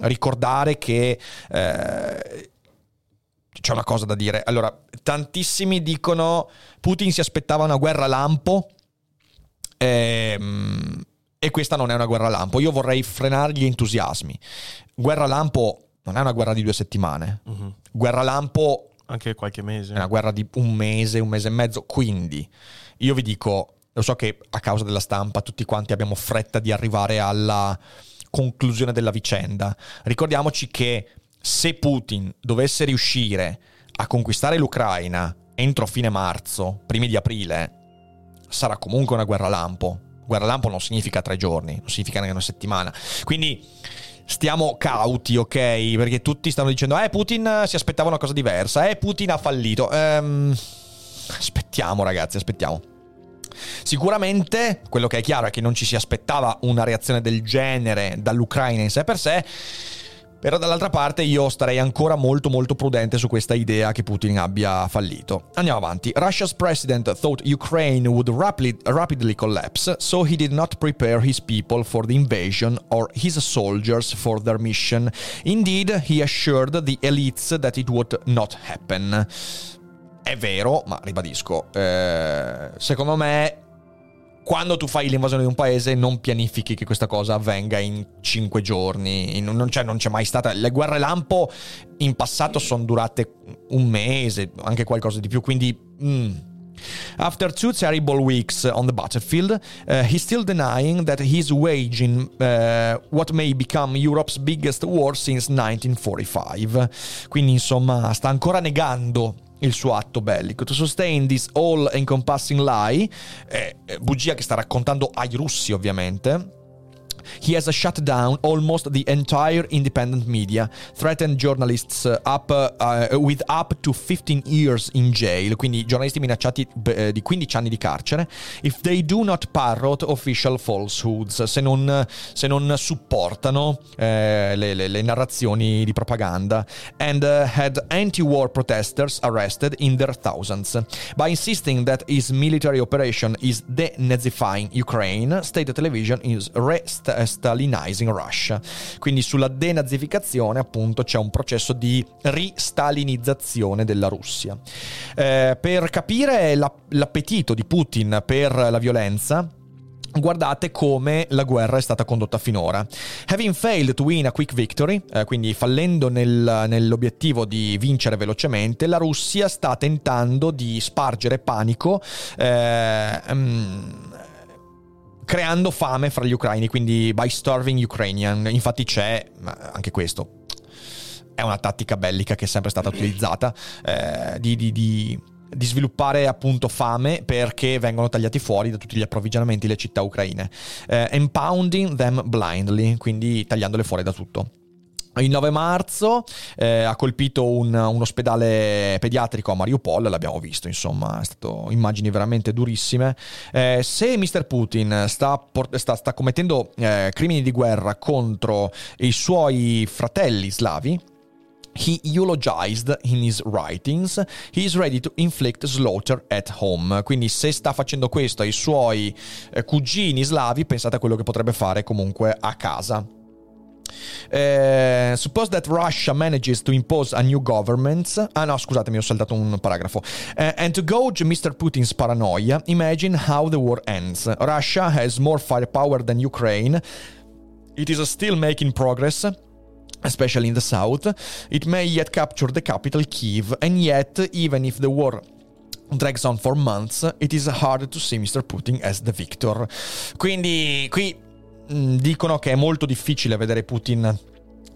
ricordare che eh, c'è una cosa da dire. Allora, tantissimi dicono Putin si aspettava una guerra lampo ehm, e questa non è una guerra lampo. Io vorrei frenare gli entusiasmi. Guerra lampo non è una guerra di due settimane. Uh-huh. Guerra lampo... Anche qualche mese. È una guerra di un mese, un mese e mezzo. Quindi io vi dico, lo so che a causa della stampa tutti quanti abbiamo fretta di arrivare alla conclusione della vicenda. Ricordiamoci che se Putin dovesse riuscire a conquistare l'Ucraina entro fine marzo, primi di aprile, sarà comunque una guerra lampo. Guerra lampo non significa tre giorni, non significa neanche una settimana. Quindi stiamo cauti, ok? Perché tutti stanno dicendo, eh, Putin si aspettava una cosa diversa, eh, Putin ha fallito. Ehm, aspettiamo, ragazzi, aspettiamo. Sicuramente quello che è chiaro è che non ci si aspettava una reazione del genere dall'Ucraina in sé per sé. Però dall'altra parte io starei ancora molto molto prudente su questa idea che Putin abbia fallito. Andiamo avanti. Russia's president thought Ukraine would rapidly, rapidly collapse, so he did not prepare his people for the invasion or his soldiers for their mission. Indeed, he assured the elites that it would not happen. È vero, ma ribadisco, eh, secondo me quando tu fai l'invasione di un paese non pianifichi che questa cosa avvenga in cinque giorni, in, non, c'è, non, c'è, mai stata... Le guerre lampo in passato sono durate un mese, anche qualcosa di più, quindi... Mm. After two terrible weeks on the battlefield, uh, he's still denying that he's waging uh, what may become Europe's biggest war since 1945. Quindi, insomma, sta ancora negando il suo atto bellico. To sustain this all-encompassing lie, eh, bugia che sta raccontando ai russi ovviamente, He has shut down almost the entire independent media, threatened journalists uh, up, uh, with up to 15 years in jail, quindi giornalisti minacciati uh, di 15 anni di carcere, if they do not parrot official falsehoods, se non, se non supportano eh, le, le, le, narrazioni di propaganda, and uh, had anti-war protesters arrested in their thousands. By insisting that his military operation is denazifying Ukraine, state television is rest Stalinizing Russia. Quindi sulla denazificazione appunto c'è un processo di ristalinizzazione della Russia. Eh, per capire l'appetito di Putin per la violenza, guardate come la guerra è stata condotta finora. Having failed to win a quick victory, eh, quindi fallendo nel, nell'obiettivo di vincere velocemente, la Russia sta tentando di spargere panico. Eh, um, creando fame fra gli ucraini, quindi by starving Ukrainian. Infatti c'è anche questo. È una tattica bellica che è sempre stata utilizzata eh, di, di, di, di, sviluppare appunto fame perché vengono tagliati fuori da tutti gli approvvigionamenti le città ucraine. Eh, impounding them blindly, quindi tagliandole fuori da tutto. Il 9 marzo eh, ha colpito un, un, ospedale pediatrico a Mariupol, l'abbiamo visto, insomma, è stato immagini veramente durissime. Eh, se Mr. Putin sta, sta, sta commettendo eh, crimini di guerra contro i suoi fratelli slavi, He eulogized in his writings, he is ready to inflict slaughter at home. Quindi se sta facendo questo ai suoi eh, cugini slavi, pensate a quello che potrebbe fare comunque a casa. Uh, suppose that Russia manages to impose a new government. Ah no, scusatemi, ho saltato un paragrafo. Uh, and to gauge Mr. Putin's paranoia, imagine how the war ends. Russia has more firepower than Ukraine. It is still making progress especially in the south. It may yet capture the capital, Kiev, and yet, even if the war drags on for months, it is hard to see Mr. Putin as the victor. Quindi qui dicono che è molto difficile vedere Putin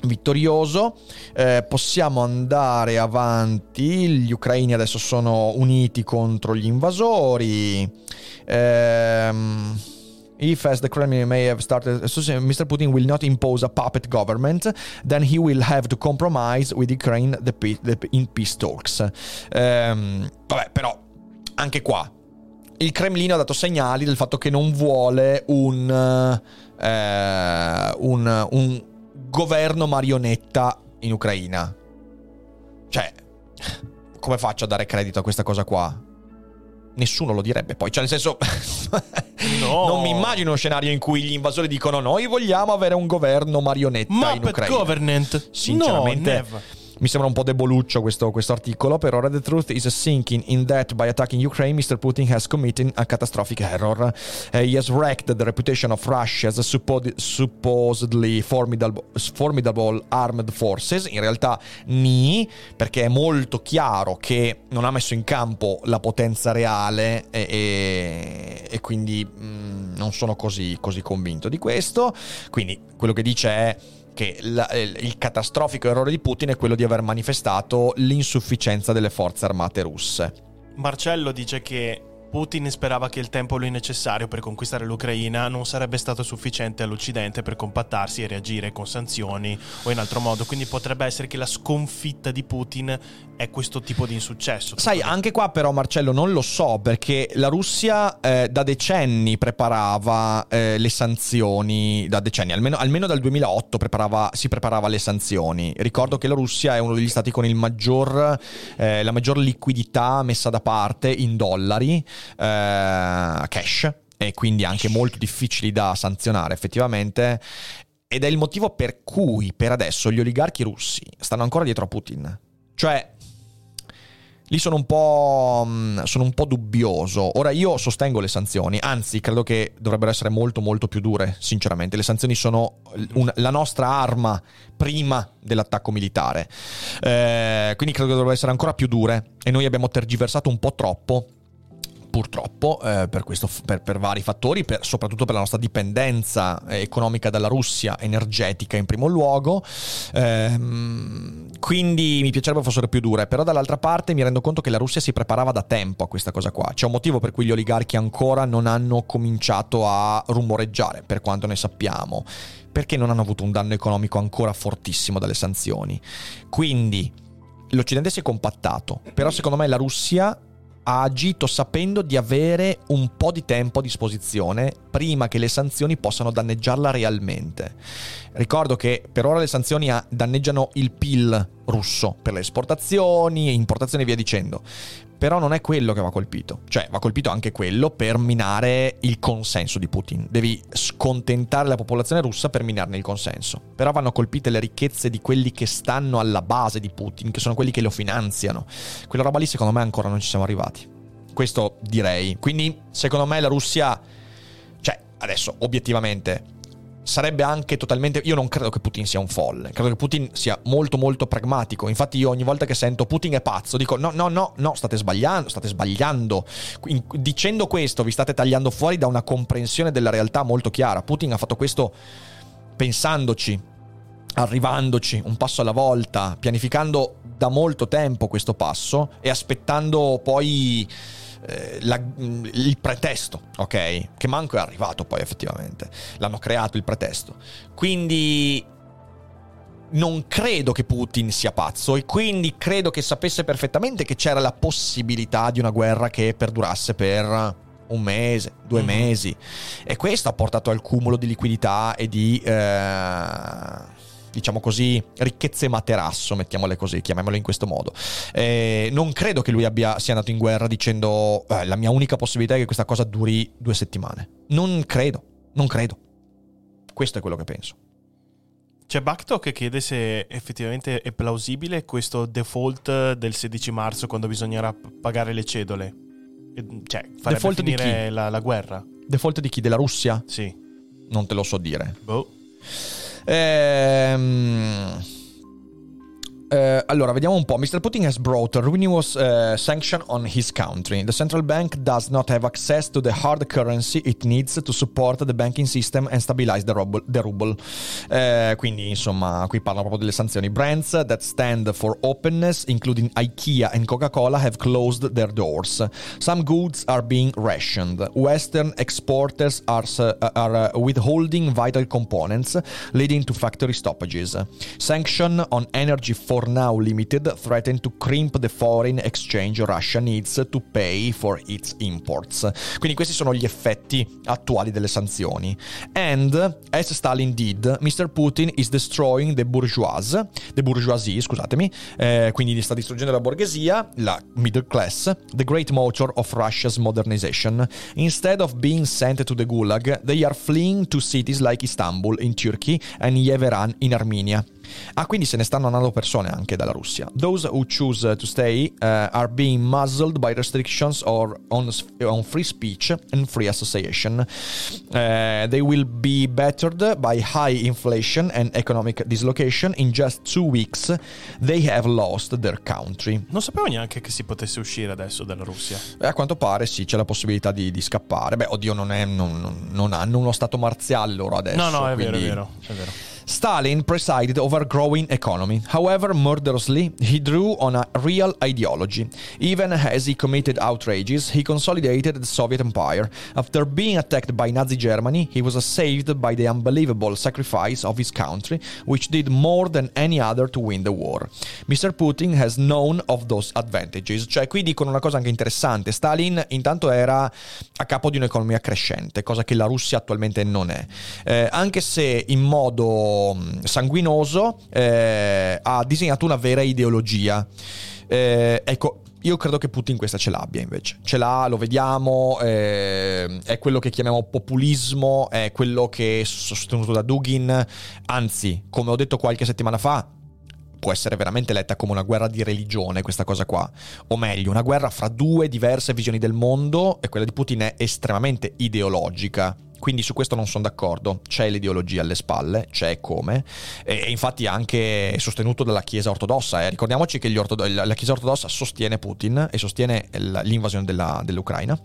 vittorioso. Eh, possiamo andare avanti. Gli ucraini adesso sono uniti contro gli invasori. Ehm. If, as the Kremlin may have started, Mr. Putin will not impose a puppet government, then he will have to compromise with Ukraine the, the, in peace talks. Um, vabbè, però, anche qua, il Cremlino ha dato segnali del fatto che non vuole un eh, un, un governo marionetta in Ucraina. Cioè, come faccio a dare credito a questa cosa qua? Nessuno lo direbbe poi, cioè nel senso (laughs) no. non mi immagino uno scenario in cui gli invasori dicono noi vogliamo avere un governo marionetta Muppet in Ucraina. government. Sinceramente no, mi sembra un po' deboluccio questo, questo articolo, per ora truth is sinking in that by attacking Ukraine Mr. Putin has committed a catastrophic error. Uh, he has wrecked the reputation of Russia's suppo- supposedly formidable, formidable armed forces. In realtà ni, perché è molto chiaro che non ha messo in campo la potenza reale e, e, e quindi mh, mm, non sono così, così convinto di questo. Quindi quello che dice è che la, il catastrofico errore di Putin è quello di aver manifestato l'insufficienza delle forze armate russe. Marcello dice che Putin sperava che il tempo lui necessario per conquistare l'Ucraina non sarebbe stato sufficiente all'Occidente per compattarsi e reagire con sanzioni o in altro modo. Quindi potrebbe essere che la sconfitta di Putin è questo tipo di insuccesso. Sai, anche qua però Marcello non lo so perché la Russia eh, da decenni preparava eh, le sanzioni, da decenni, almeno, almeno dal 2008 preparava, si preparava le sanzioni. Ricordo che la Russia è uno degli stati con maggior, eh, la maggior liquidità messa da parte in dollari cash e quindi anche molto difficili da sanzionare effettivamente. Ed è il motivo per cui per adesso gli oligarchi russi stanno ancora dietro a Putin. Cioè, lì sono un po', mm, sono un po' dubbioso. Ora io sostengo le sanzioni, anzi credo che dovrebbero essere molto molto più dure, sinceramente. Le sanzioni sono un, la nostra arma prima dell'attacco militare. Eh, quindi credo che dovrebbero essere ancora più dure e noi abbiamo tergiversato un po' troppo purtroppo eh, per, questo, per, per, vari fattori, per, soprattutto per la nostra dipendenza eh, economica dalla Russia, energetica in primo luogo. Ehm, quindi mi piacerebbe fossero più dure, però dall'altra parte mi rendo conto che la Russia si preparava da tempo a questa cosa qua. C'è un motivo per cui gli oligarchi ancora non hanno cominciato a rumoreggiare, per quanto ne sappiamo, perché non hanno avuto un danno economico ancora fortissimo dalle sanzioni. Quindi l'Occidente si è compattato, però secondo me la Russia ha agito sapendo di avere un po' di tempo a disposizione prima che le sanzioni possano danneggiarla realmente. Ricordo che per ora le sanzioni danneggiano il PIL russo per le esportazioni, importazioni e via dicendo. Però non è quello che va colpito, cioè va colpito anche quello per minare il consenso di Putin. Devi scontentare la popolazione russa per minarne il consenso. Però vanno colpite le ricchezze di quelli che stanno alla base di Putin, che sono quelli che lo finanziano. Quella roba lì secondo me ancora non ci siamo arrivati. Questo direi. Quindi secondo me la Russia, cioè adesso obiettivamente sarebbe anche totalmente... Io non credo che Putin sia un folle, credo che Putin sia molto molto pragmatico. Infatti io ogni volta che sento Putin è pazzo, dico no, no, no, no, state sbagliando, state sbagliando. dicendo questo vi state tagliando fuori da una comprensione della realtà molto chiara. Putin ha fatto questo pensandoci, arrivandoci un passo alla volta, pianificando da molto tempo questo passo e aspettando poi eh, la, il pretesto, ok? Che manco è arrivato poi effettivamente. L'hanno creato il pretesto. Quindi non credo che Putin sia pazzo e quindi credo che sapesse perfettamente che c'era la possibilità di una guerra che perdurasse per un mese, due mm-hmm. mesi. E questo ha portato al cumulo di liquidità e di... Eh diciamo così, ricchezze materasso, mettiamole così, chiamiamole in questo modo. Eh, non credo che lui abbia, sia andato in guerra dicendo eh, la mia unica possibilità è che questa cosa duri due settimane. Non credo, non credo. Questo è quello che penso. C'è Bacto che chiede se effettivamente è plausibile questo default del 16 marzo quando bisognerà pagare le cedole. Cioè, fare default finire di la, la, guerra. Default di chi? Della Russia? Sì. Non te lo so dire. Boh. Ehm... Uh, allora, vediamo un po'. Mr. Putin has brought a ruinous uh, sanction on his country. The central bank does not have access to the hard currency it needs to support the banking system and stabilize the ruble. The ruble. Uh, quindi, insomma, qui parla proprio delle sanzioni. Brands that stand for openness, including IKEA and Coca-Cola, have closed their doors. Some goods are being rationed. Western exporters are, are withholding vital components, leading to factory stoppages. Sanction on energy for for now limited, threaten to crimp the foreign exchange Russia needs to pay for its imports. Quindi questi sono gli effetti attuali delle sanzioni. And, as Stalin did, Mr. Putin is destroying the bourgeoisie, the bourgeoisie, scusatemi, eh, quindi sta distruggendo la borghesia, la middle class, the great motor of Russia's modernization. Instead of being sent to the Gulag, they are fleeing to cities like Istanbul in Turkey and Yerevan in Armenia. Ah, quindi se ne stanno andando persone anche dalla Russia. Those who choose to stay uh, are being muzzled by restrictions or on, on free speech and free association. Uh, they will be battered by high inflation and economic dislocation. In just two weeks they have lost their country. Non sapevo neanche che si potesse uscire adesso dalla Russia. Eh, a quanto pare sì, c'è la possibilità di, di scappare. Beh, oddio, non, è, non, non, hanno uno stato marziale loro adesso. No, no, è quindi... vero, è vero. È vero. Stalin presided over a growing economy. However, murderously, he drew on a real ideology. Even as he committed outrages, he consolidated the Soviet Empire. After being attacked by Nazi Germany, he was saved by the unbelievable sacrifice of his country, which did more than any other to win the war. Mr. Putin has known of those advantages. Cioè, qui dicono una cosa anche interessante. Stalin intanto era a capo di un'economia crescente, cosa che la Russia attualmente non è. Eh, anche se in modo mm, sanguinoso eh, ha disegnato una vera ideologia. Eh, ecco, io credo che Putin questa ce l'abbia invece. Ce l'ha, lo vediamo, eh, è quello che chiamiamo populismo, è quello che è sostenuto da Dugin. Anzi, come ho detto qualche settimana fa, può essere veramente letta come una guerra di religione questa cosa qua. O meglio, una guerra fra due diverse visioni del mondo e quella di Putin è estremamente ideologica. Quindi su questo non sono d'accordo, c'è l'ideologia alle spalle, c'è come, e infatti anche sostenuto dalla Chiesa ortodossa. Eh. Ricordiamoci che ortod- la Chiesa ortodossa sostiene Putin e sostiene l'invasione della, dell'Ucraina.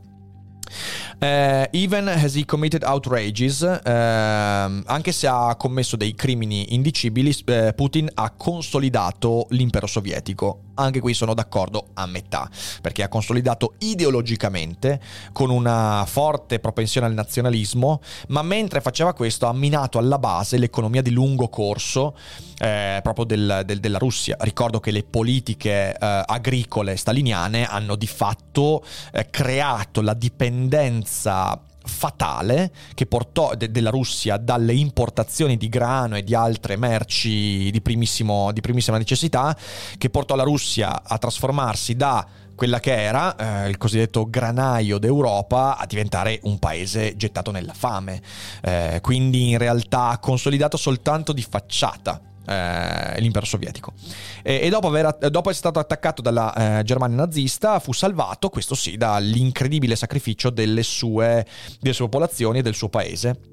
Uh, even as he committed outrages, uh, anche se ha commesso dei crimini indicibili, uh, Putin ha consolidato l'impero sovietico. Anche qui sono d'accordo a metà, perché ha consolidato ideologicamente con una forte propensione al nazionalismo, ma mentre faceva questo ha minato alla base l'economia di lungo corso eh, proprio del, del, della Russia. Ricordo che le politiche eh, agricole staliniane hanno di fatto eh, creato la dipendenza fatale che portò de- della Russia dalle importazioni di grano e di altre merci di, di primissima necessità, che portò la Russia a trasformarsi da quella che era eh, il cosiddetto granaio d'Europa a diventare un paese gettato nella fame. Eh, quindi in realtà consolidato soltanto di facciata eh, l'impero sovietico. E, e dopo, aver, dopo, essere stato attaccato dalla eh, Germania nazista, fu salvato, questo sì, dall'incredibile sacrificio delle sue, delle sue popolazioni e del suo paese.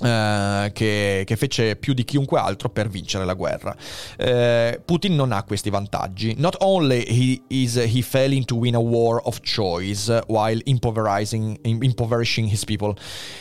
Uh, che, che, fece più di chiunque altro per vincere la guerra. Uh, Putin non ha questi vantaggi. Not only he is he failing to win a war of choice while impoverishing, impoverishing his people,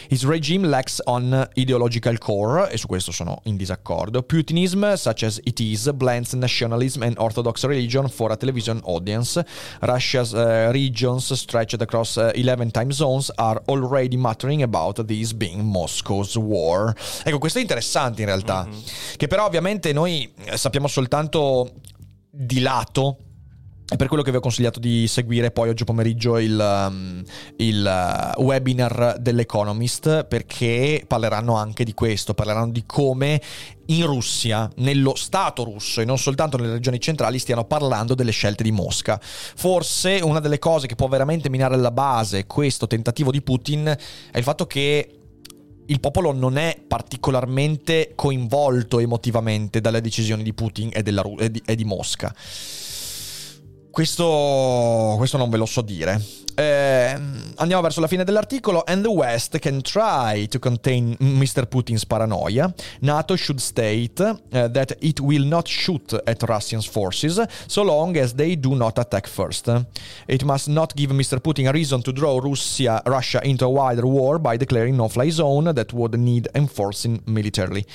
his regime lacks on ideological core, e su questo sono in disaccordo. Putinism, such as it is, blends nationalism and orthodox religion for a television audience. Russia's uh, regions stretched across 11 time zones are already muttering about this being Moscow's War. Ecco, questo è interessante in realtà, mm-hmm. che però ovviamente noi sappiamo soltanto di lato è per quello che vi ho consigliato di seguire poi oggi pomeriggio il, um, il uh, webinar dell'Economist perché parleranno anche di questo, parleranno di come in Russia, nello Stato russo e non soltanto nelle regioni centrali, stiano parlando delle scelte di Mosca. Forse una delle cose che può veramente minare alla base questo tentativo di Putin è il fatto che il popolo non è particolarmente coinvolto emotivamente dalle decisioni di Putin e, della, e, di, e di Mosca. Questo, questo non ve lo so dire. Eh, andiamo verso la fine dell'articolo. And the West can try to contain Mr. Putin's paranoia. NATO should state uh, that it will not shoot at Russian forces so long as they do not attack first. It must not give Mr. Putin a reason to draw Russia, Russia into a wider war by declaring no-fly zone that would need enforcing militarily.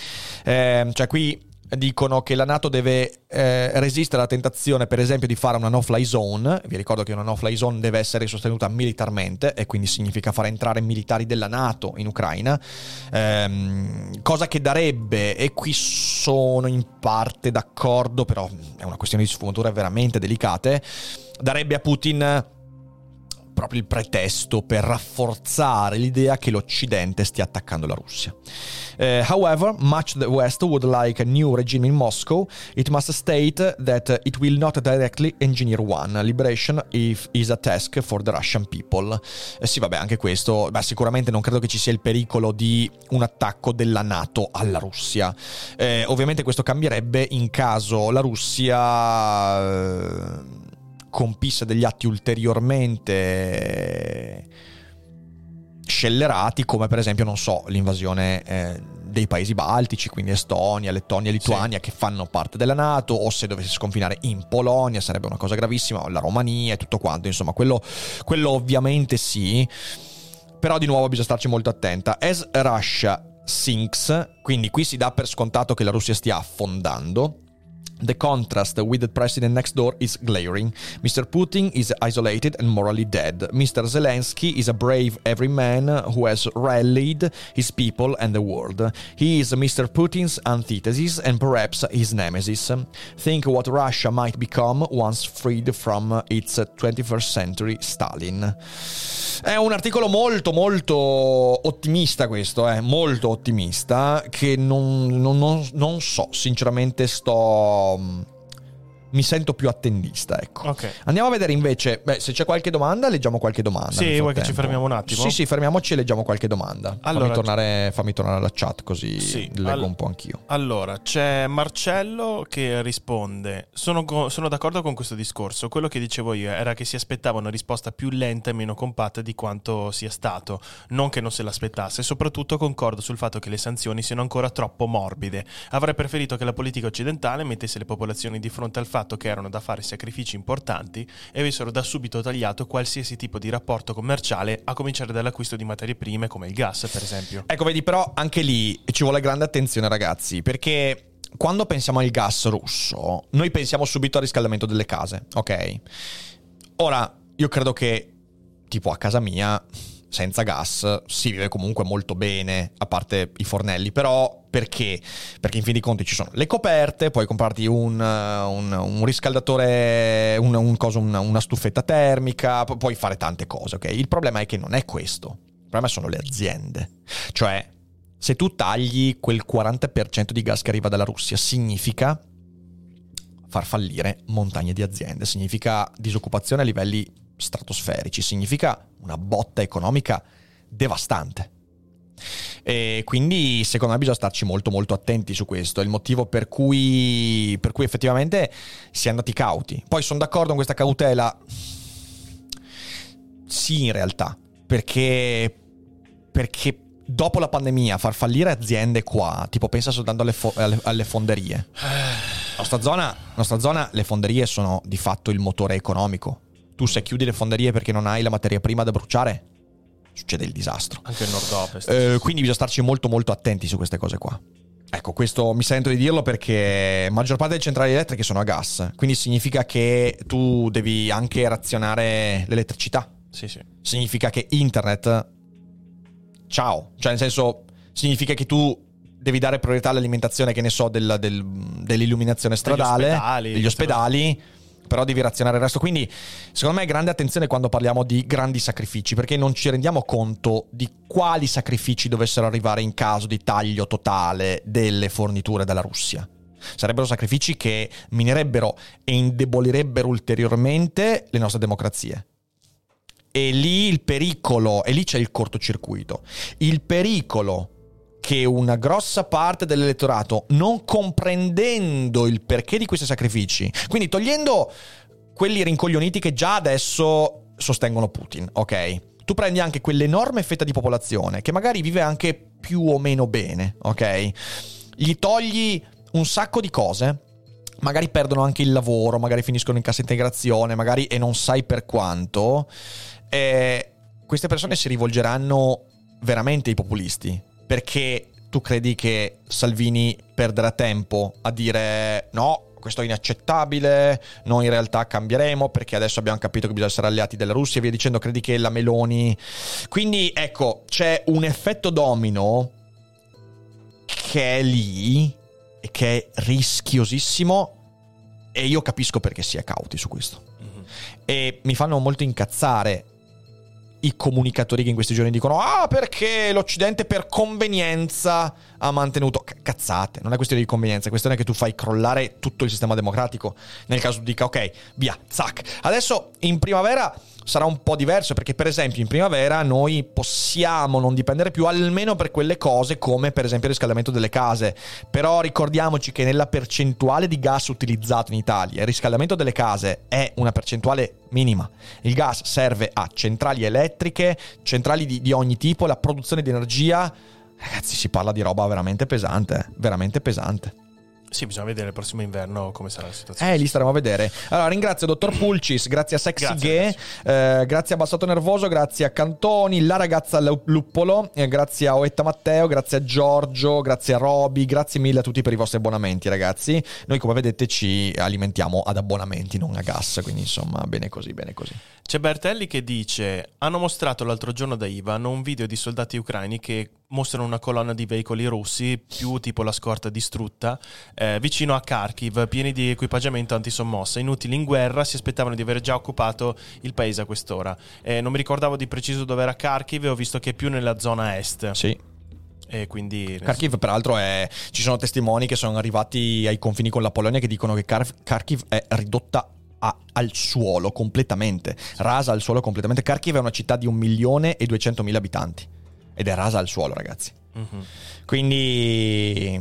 Eh, cioè qui dicono che la Nato deve eh, resistere alla tentazione, per esempio, di fare una no-fly zone. Vi ricordo che una no-fly zone deve essere sostenuta militarmente e quindi significa far entrare militari della Nato in Ucraina, ehm, cosa che darebbe, e qui sono in parte d'accordo, però è una questione di sfumature veramente delicate, darebbe a Putin proprio il pretesto per rafforzare l'idea che l'Occidente stia attaccando la Russia. Uh, however, much the West would like a new regime in Moscow. It must state that it will not directly engineer one. Liberation if is a task for the Russian people. Eh sì, vabbè, anche questo, beh, sicuramente non credo che ci sia il pericolo di un attacco della Nato alla Russia. Eh, ovviamente questo cambierebbe in caso la Russia... Eh, compisse degli atti ulteriormente scellerati, come per esempio, non so, l'invasione eh, dei paesi baltici, quindi Estonia, Lettonia, Lituania, sì. che fanno parte della Nato, o se dovesse sconfinare in Polonia, sarebbe una cosa gravissima, o la Romania e tutto quanto, insomma, quello, quello ovviamente sì, però di nuovo bisogna starci molto attenta. As Russia sinks, quindi qui si dà per scontato che la Russia stia affondando. The contrast with the president next door is glaring. Mr. Putin is isolated and morally dead. Mr. Zelensky is a brave everyman who has rallied his people and the world. He is Mr. Putin's antithesis and perhaps his nemesis. Think what Russia might become once freed from its 21st century Stalin. È un articolo molto molto ottimista questo, eh? molto ottimista, che non, non, non, non so, sinceramente sto um mi sento più attendista, ecco. Ok. Andiamo a vedere invece, beh, se c'è qualche domanda, leggiamo qualche domanda. Sì, vuoi che ci fermiamo un attimo? Sì, sì, fermiamoci e leggiamo qualche domanda. Allora, fammi, tornare, fammi tornare alla chat così Sì, leggo al- un po' anch'io. Allora, c'è Marcello che risponde: sono, sono d'accordo con questo discorso. Quello che dicevo io era che si aspettava una risposta più lenta e meno compatta di quanto sia stato. Non che non se l'aspettasse. Soprattutto concordo sul fatto che le sanzioni siano ancora troppo morbide. Avrei preferito che la politica occidentale mettesse le popolazioni di fronte al fatto che erano da fare sacrifici importanti e avessero da subito tagliato qualsiasi tipo di rapporto commerciale, a cominciare dall'acquisto di materie prime come il gas, per esempio. Ecco, vedi, però anche lì ci vuole grande attenzione, ragazzi, perché quando pensiamo al gas russo, noi pensiamo subito al riscaldamento delle case, ok? Ora, io credo che, tipo a casa mia, senza gas si vive comunque molto bene, a parte i fornelli, però perché? Perché in fin dei conti ci sono le coperte, puoi comprarti un, uh, un- un riscaldatore, un, coso- una, una stufetta termica, pu- puoi fare tante cose, ok? Il problema è che non è questo, il problema sono le aziende. Cioè, se tu tagli quel 40% di gas che arriva dalla Russia, significa far fallire montagne di aziende, significa disoccupazione a livelli stratosferici, significa una botta economica devastante. E quindi secondo me bisogna starci molto molto attenti su questo, è il motivo per cui, per cui effettivamente si è andati cauti. Poi sono d'accordo con questa cautela, sì in realtà, perché, perché dopo la pandemia far fallire aziende qua, tipo pensa soltanto alle, fo- alle- alle fonderie. Nostra zona, nostra zona, le fonderie sono di fatto il motore economico. Tu se chiudi le fonderie perché non hai la materia prima da bruciare, succede il disastro. Anche il nord-ovest. Eh, quindi bisogna starci molto molto attenti su queste cose qua. Ecco, questo mi sento di dirlo perché la maggior parte delle centrali elettriche sono a gas, quindi significa che tu devi anche razionare l'elettricità. Sì, sì. Significa che internet ciao, cioè nel senso significa che tu devi dare priorità all'alimentazione, che ne so, del- del- dell'illuminazione stradale, ospedali, degli ospedali, però devi razionare il resto. Quindi, secondo me, grande attenzione quando parliamo di grandi sacrifici, perché non ci rendiamo conto di quali sacrifici dovessero arrivare in caso di taglio totale delle forniture dalla Russia. Sarebbero sacrifici che minerebbero e indebolirebbero ulteriormente le nostre democrazie. E lì il pericolo, e lì c'è il cortocircuito. Il pericolo che una grossa parte dell'elettorato, non comprendendo il perché di questi sacrifici, quindi togliendo quelli rincoglioniti che già adesso sostengono Putin, ok? Tu prendi anche quell'enorme fetta di popolazione che magari vive anche più o meno bene, ok? Gli togli un sacco di cose, magari perdono anche il lavoro, magari finiscono in cassa integrazione, magari e non sai per quanto. eh, queste persone si rivolgeranno veramente ai populisti. Perché tu credi che Salvini perderà tempo a dire no, questo è inaccettabile, noi in realtà cambieremo perché adesso abbiamo capito che bisogna essere alleati della Russia e via dicendo, credi che la Meloni... Quindi ecco, c'è un effetto domino che è lì e che è rischiosissimo e io capisco perché si è cauti su questo. Mhm. E mi fanno molto incazzare i comunicatori che in questi giorni dicono ah perché l'Occidente per convenienza ha mantenuto C- cazzate non è questione di convenienza è questione che tu fai crollare tutto il sistema democratico nel caso tu dica ok via zac. Adesso in primavera sarà un po' diverso perché per esempio in primavera noi possiamo non dipendere più almeno per quelle cose come per esempio il riscaldamento delle case. Però ricordiamoci che nella percentuale di gas utilizzato in Italia il riscaldamento delle case è una percentuale minima. Il gas serve a centrali elettriche centrali di, di ogni tipo la produzione di energia. Ragazzi si parla di roba veramente pesante eh, veramente pesante Sì, bisogna vedere il prossimo inverno come sarà la situazione. Eh, lì staremo a vedere. Allora, ringrazio Dottor Pulcis, grazie a Sexy Grazie, Gay, eh, grazie a Bassato Nervoso, grazie a Cantoni, la ragazza Lu- Luppolo, eh, grazie a Oetta Matteo, grazie a Giorgio, grazie a Roby, grazie mille a tutti per i vostri abbonamenti, ragazzi. Noi, come vedete, ci alimentiamo ad abbonamenti, non a gas, quindi insomma, bene così, bene così. C'è Bertelli che dice: Hanno mostrato l'altro giorno da Ivan un video di soldati ucraini che mostrano una colonna di veicoli russi, più tipo la scorta distrutta, eh, vicino a Kharkiv, pieni di equipaggiamento antisommossa. Inutili in guerra, si aspettavano di aver già occupato il paese a quest'ora. Eh, non mi ricordavo di preciso dove era Kharkiv e ho visto che è più nella zona est. Sì. E quindi. Kharkiv, peraltro, è... ci sono testimoni che sono arrivati ai confini con la Polonia che dicono che Kar- Kharkiv è ridotta a- al suolo completamente, rasa al suolo completamente. Kharkiv è una città di un milione e duecentomila abitanti ed è rasa al suolo, ragazzi. Mhm. Quindi,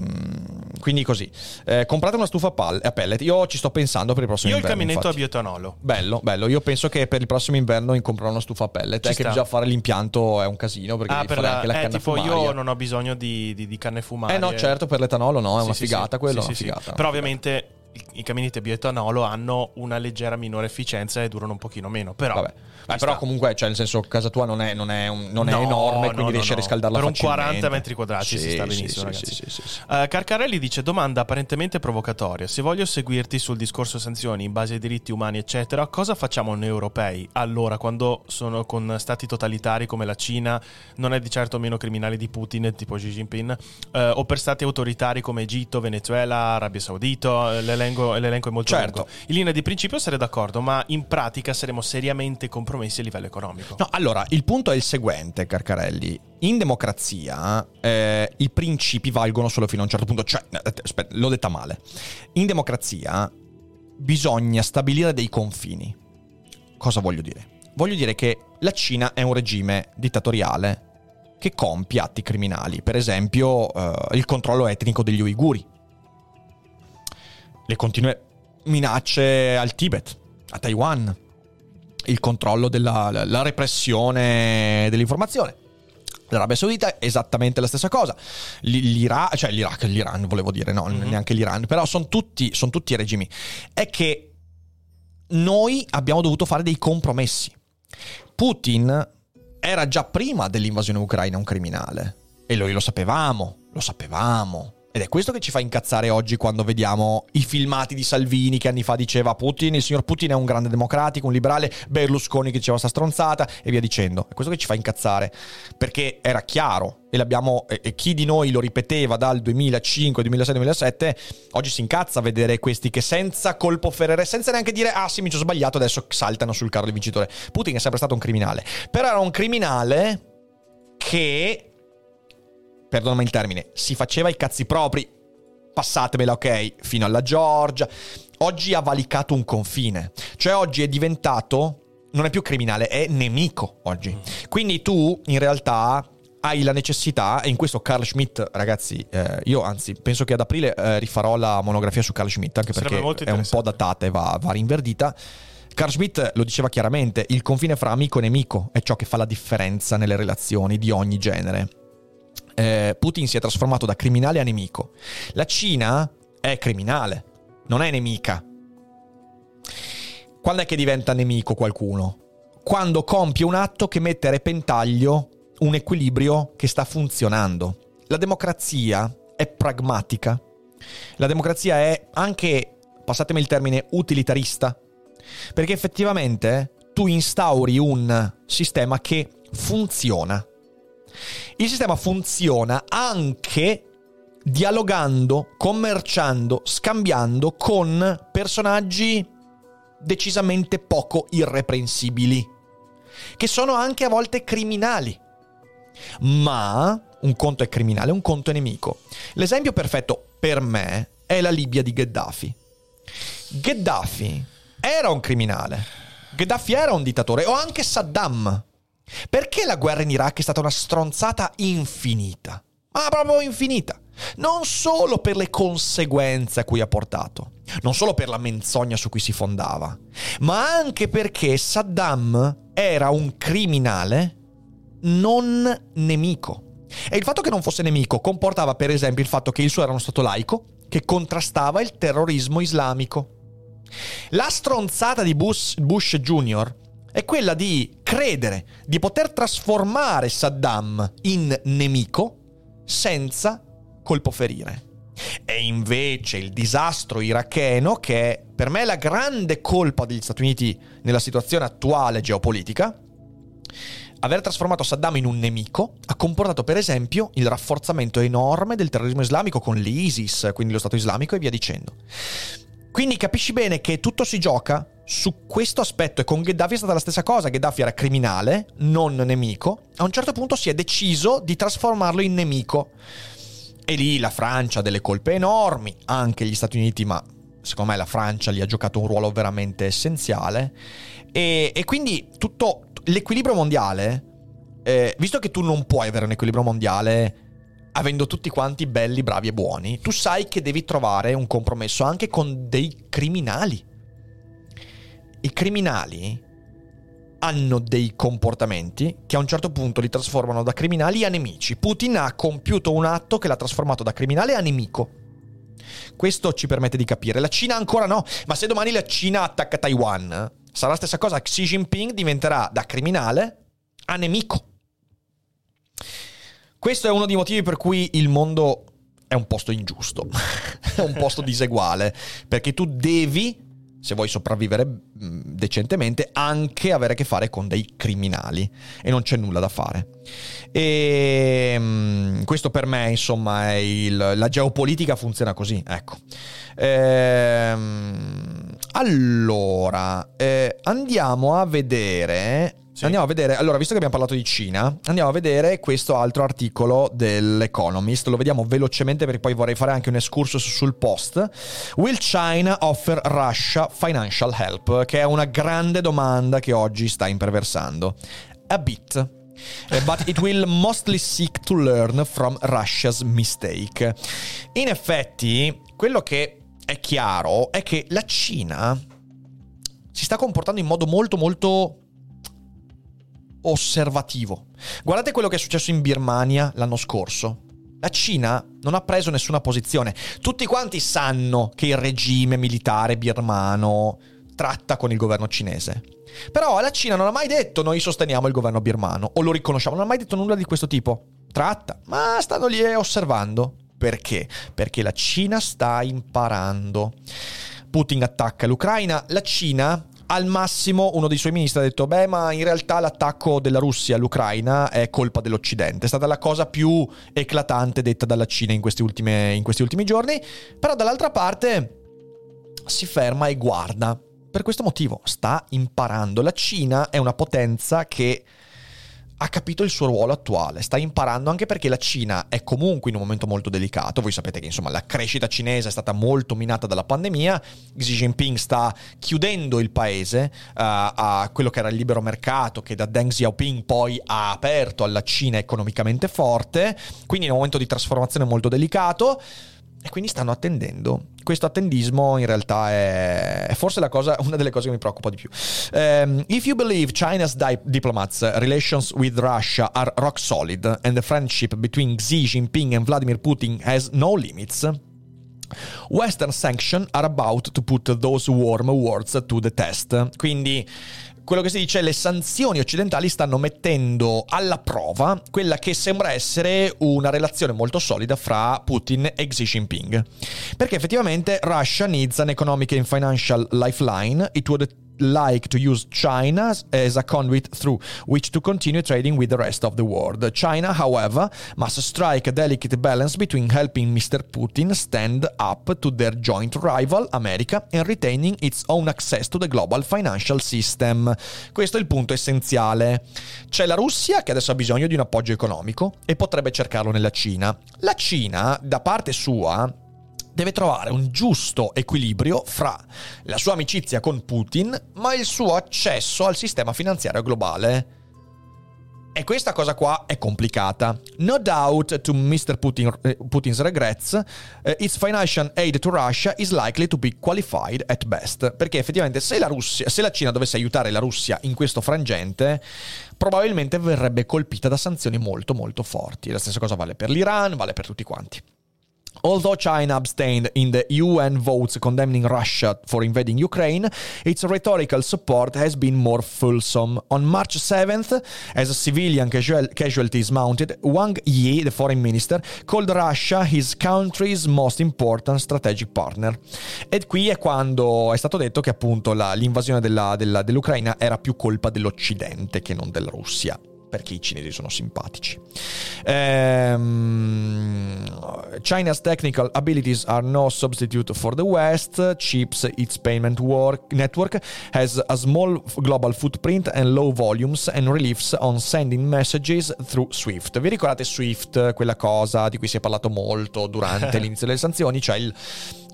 quindi così. Eh, comprate una stufa a, a pellet. Io ci sto pensando per il prossimo Io ho il inverno. caminetto a infatti. bioetanolo. Bello, bello. Io penso che per il prossimo inverno comprerò una stufa a pellet. Ci È che già fare l'impianto è un casino perché Ah, per la, anche la eh, canna tipo fumaria. io non ho bisogno di, di- di canne fumarie. Eh no, certo, per l'etanolo no, è Sì, una sì, figata sì. quello, Sì, è una figata. Però ovviamente i, caminetti a bioetanolo hanno una leggera minore efficienza e durano un pochino meno. Però, Vabbè. ci Eh, però sta. comunque, cioè, nel senso, casa tua non è, non è un- non è No, enorme, no, quindi no, riesci a riscaldarla Per un facilmente. 40 metri quadrati si Sì, sta sì, benissimo, sì, sì, sì. Eh, Carcarelli dice domanda apparentemente provocatoria. Se voglio seguirti sul discorso sanzioni in base ai diritti umani, eccetera, cosa facciamo noi europei? Allora, quando sono con stati totalitari come la Cina, non è di certo meno criminale di Putin, tipo Xi Jinping, eh, o per stati autoritari come Egitto, Venezuela, Arabia Saudita, eh, l'elenco, l'elenco è molto Certo. lungo. In linea di principio sarei d'accordo, ma in pratica saremo seriamente compromessi a livello economico. No, allora, il punto è il seguente, Carcarelli. In democrazia eh, i principi valgono solo fino a un certo punto. Cioè, eh, aspetta, l'ho detta male. In democrazia bisogna stabilire dei confini. Cosa voglio dire? Voglio dire che la Cina è un regime dittatoriale che compie atti criminali. Per esempio, eh, il controllo etnico degli uiguri. Le continue minacce al Tibet, a Taiwan, il controllo della la- repressione dell'informazione. L'Arabia Saudita è esattamente la stessa cosa. L'Iraq, cioè l'Iraq, l'Iran volevo dire, no, Mhm. neanche l'Iran, però sono tutti, son tutti regimi. È che noi abbiamo dovuto fare dei compromessi. Putin era già prima dell'invasione ucraina un criminale. E noi lo sapevamo, lo sapevamo. Ed è questo che ci fa incazzare oggi quando vediamo i filmati di Salvini che anni fa diceva Putin, il signor Putin è un grande democratico, un liberale, Berlusconi che diceva sta stronzata e via dicendo. È questo che ci fa incazzare, perché era chiaro e, e, chi di noi lo ripeteva dal 2005, 2006, 2007, oggi si incazza a vedere questi che senza colpo ferere, senza neanche dire ah sì mi ci ho sbagliato, adesso saltano sul carro del vincitore. Putin è sempre stato un criminale, però era un criminale che perdonami il termine, si faceva i cazzi propri, passatemela ok, fino alla Georgia. Oggi ha valicato un confine, cioè oggi è diventato, non è più criminale, è nemico oggi. Quindi tu in realtà hai la necessità, e in questo Carl Schmitt, ragazzi, eh, io anzi penso che ad aprile eh, rifarò la monografia su Carl Schmitt, anche Sarebbe perché è un po' datata e va, va rinverdita. Carl Schmitt lo diceva chiaramente, il confine fra amico e nemico è ciò che fa la differenza nelle relazioni di ogni genere eh, Putin si è trasformato da criminale a nemico. La Cina è criminale, non è nemica. Quando è che diventa nemico qualcuno? Quando compie un atto che mette a repentaglio un equilibrio che sta funzionando. La democrazia è pragmatica. La democrazia è anche, passatemi il termine, utilitarista. Perché effettivamente tu instauri un sistema che funziona. Il sistema funziona anche dialogando, commerciando, scambiando con personaggi decisamente poco irreprensibili, che sono anche a volte criminali. Ma un conto è criminale, un conto è nemico. L'esempio perfetto per me è la Libia di Gheddafi. Gheddafi era un criminale. Gheddafi era un dittatore, o anche Saddam. Perché la guerra in Iraq è stata una stronzata infinita? Ma proprio infinita. Non solo per le conseguenze a cui ha portato, non solo per la menzogna su cui si fondava, ma anche perché Saddam era un criminale non nemico. E il fatto che non fosse nemico comportava per esempio il fatto che il suo era uno stato laico, che contrastava il terrorismo islamico. La stronzata di Bush, Bush Jr. è quella di credere di poter trasformare Saddam in nemico senza colpo ferire. E invece il disastro iracheno, che è per me la grande colpa degli Stati Uniti nella situazione attuale geopolitica, aver trasformato Saddam in un nemico ha comportato per esempio il rafforzamento enorme del terrorismo islamico con l'ISIS, quindi lo Stato islamico e via dicendo. Quindi capisci bene che tutto si gioca su questo aspetto e con Gheddafi è stata la stessa cosa, Gheddafi era criminale, non nemico, a un certo punto si è deciso di trasformarlo in nemico. E lì la Francia ha delle colpe enormi, anche gli Stati Uniti, ma secondo me la Francia gli ha giocato un ruolo veramente essenziale. E, e quindi tutto l'equilibrio mondiale, eh, visto che tu non puoi avere un equilibrio mondiale avendo tutti quanti belli, bravi e buoni, tu sai che devi trovare un compromesso anche con dei criminali. I criminali hanno dei comportamenti che a un certo punto li trasformano da criminali a nemici. Putin ha compiuto un atto che l'ha trasformato da criminale a nemico. Questo ci permette di capire. La Cina ancora no, ma se domani la Cina attacca Taiwan, sarà la stessa cosa. Xi Jinping diventerà da criminale a nemico. Questo è uno dei motivi per cui il mondo è un posto ingiusto, (laughs) è un posto diseguale, perché tu devi se vuoi sopravvivere mm, decentemente, anche avere a che fare con dei criminali e non c'è nulla da fare. E um, questo per me, insomma, il, la geopolitica funziona così, ecco. Ehm, allora, eh, andiamo a vedere sì. Andiamo a vedere, allora, visto che abbiamo parlato di Cina, andiamo a vedere questo altro articolo dell'Economist. Lo vediamo velocemente perché poi vorrei fare anche un excursus sul post. Will China offer Russia financial help? Che è una grande domanda che oggi sta imperversando. A bit. Eh, but it will mostly seek to learn from Russia's mistake. In effetti, quello che è chiaro è che la Cina si sta comportando in modo molto molto osservativo. Guardate quello che è successo in Birmania l'anno scorso. La Cina non ha preso nessuna posizione. Tutti quanti sanno che il regime militare birmano tratta con il governo cinese. Però la Cina non ha mai detto noi sosteniamo il governo birmano o lo riconosciamo, non ha mai detto nulla di questo tipo. Tratta, ma stanno lì osservando. Perché? Perché la Cina sta imparando. Putin attacca l'Ucraina, la Cina al massimo uno dei suoi ministri ha detto, beh, ma in realtà l'attacco della Russia all'Ucraina è colpa dell'Occidente. È stata la cosa più eclatante detta dalla Cina in questi, ultime, in questi ultimi giorni. Però dall'altra parte si ferma e guarda. Per questo motivo sta imparando. La Cina è una potenza che ha capito il suo ruolo attuale, sta imparando anche perché la Cina è comunque in un momento molto delicato, voi sapete che insomma la crescita cinese è stata molto minata dalla pandemia, Xi Jinping sta chiudendo il paese uh, a quello che era il libero mercato che da Deng Xiaoping poi ha aperto alla Cina economicamente forte, quindi in un momento di trasformazione molto delicato. E quindi stanno attendendo. Questo attendismo in realtà è, è forse cosa, una delle cose che mi preoccupa di più. Um, if you believe China's di- diplomats' relations with Russia are rock solid and the friendship between Xi Jinping and Vladimir Putin has no limits, Western sanctions are about to put those warm words to the test. Quindi quello che si dice, le sanzioni occidentali stanno mettendo alla prova quella che sembra essere una relazione molto solida fra Putin e Xi Jinping. Perché effettivamente Russia needs an economic and financial lifeline. It would like to use China as a conduit through which to continue trading with the rest of the world. China, however, must strike a delicate balance between helping Mr. Putin stand up to their joint rival, America, and retaining its own access to the global financial system. Questo è il punto essenziale. C'è la Russia che adesso ha bisogno di un appoggio economico e potrebbe cercarlo nella Cina. La Cina, da parte sua, deve trovare un giusto equilibrio fra la sua amicizia con Putin, ma il suo accesso al sistema finanziario globale. E questa cosa qua è complicata. No doubt to Mr. Putin, uh, Putin's regrets, uh, its financial aid to Russia is likely to be qualified at best. Perché effettivamente se la, Russia, se la Cina dovesse aiutare la Russia in questo frangente, probabilmente verrebbe colpita da sanzioni molto molto forti. La stessa cosa vale per l'Iran, vale per tutti quanti. Although China abstained in the UN votes condemning Russia for invading Ukraine, its rhetorical support has been more fulsome. On March 7th, as civilian casual- casualties mounted, Wang Yi, the foreign minister, called Russia his country's most important strategic partner. E qui è quando è stato detto che appunto la, l'invasione della, della, dell'Ucraina era più colpa dell'Occidente che non della Russia perché i cinesi sono simpatici. Um, China's technical abilities are no substitute for the West. Chips, its payment work, network, has a small global footprint and low volumes and reliefs on sending messages through SWIFT. Vi ricordate SWIFT, quella cosa di cui si è parlato molto durante (laughs) l'inizio delle sanzioni, cioè il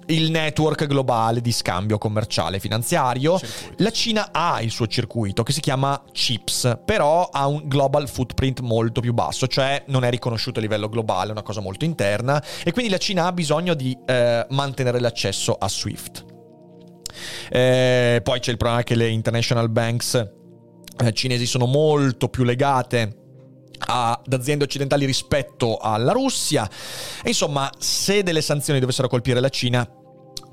il network globale di scambio commerciale finanziario. Circuito. La Cina ha il suo circuito che si chiama CHIPS, però ha un global footprint molto più basso, cioè non è riconosciuto a livello globale, è una cosa molto interna e quindi la Cina ha bisogno di eh, mantenere l'accesso a SWIFT. Eh, poi c'è il problema che le international banks eh, cinesi sono molto più legate ad aziende occidentali rispetto alla Russia. E insomma, se delle sanzioni dovessero colpire la Cina,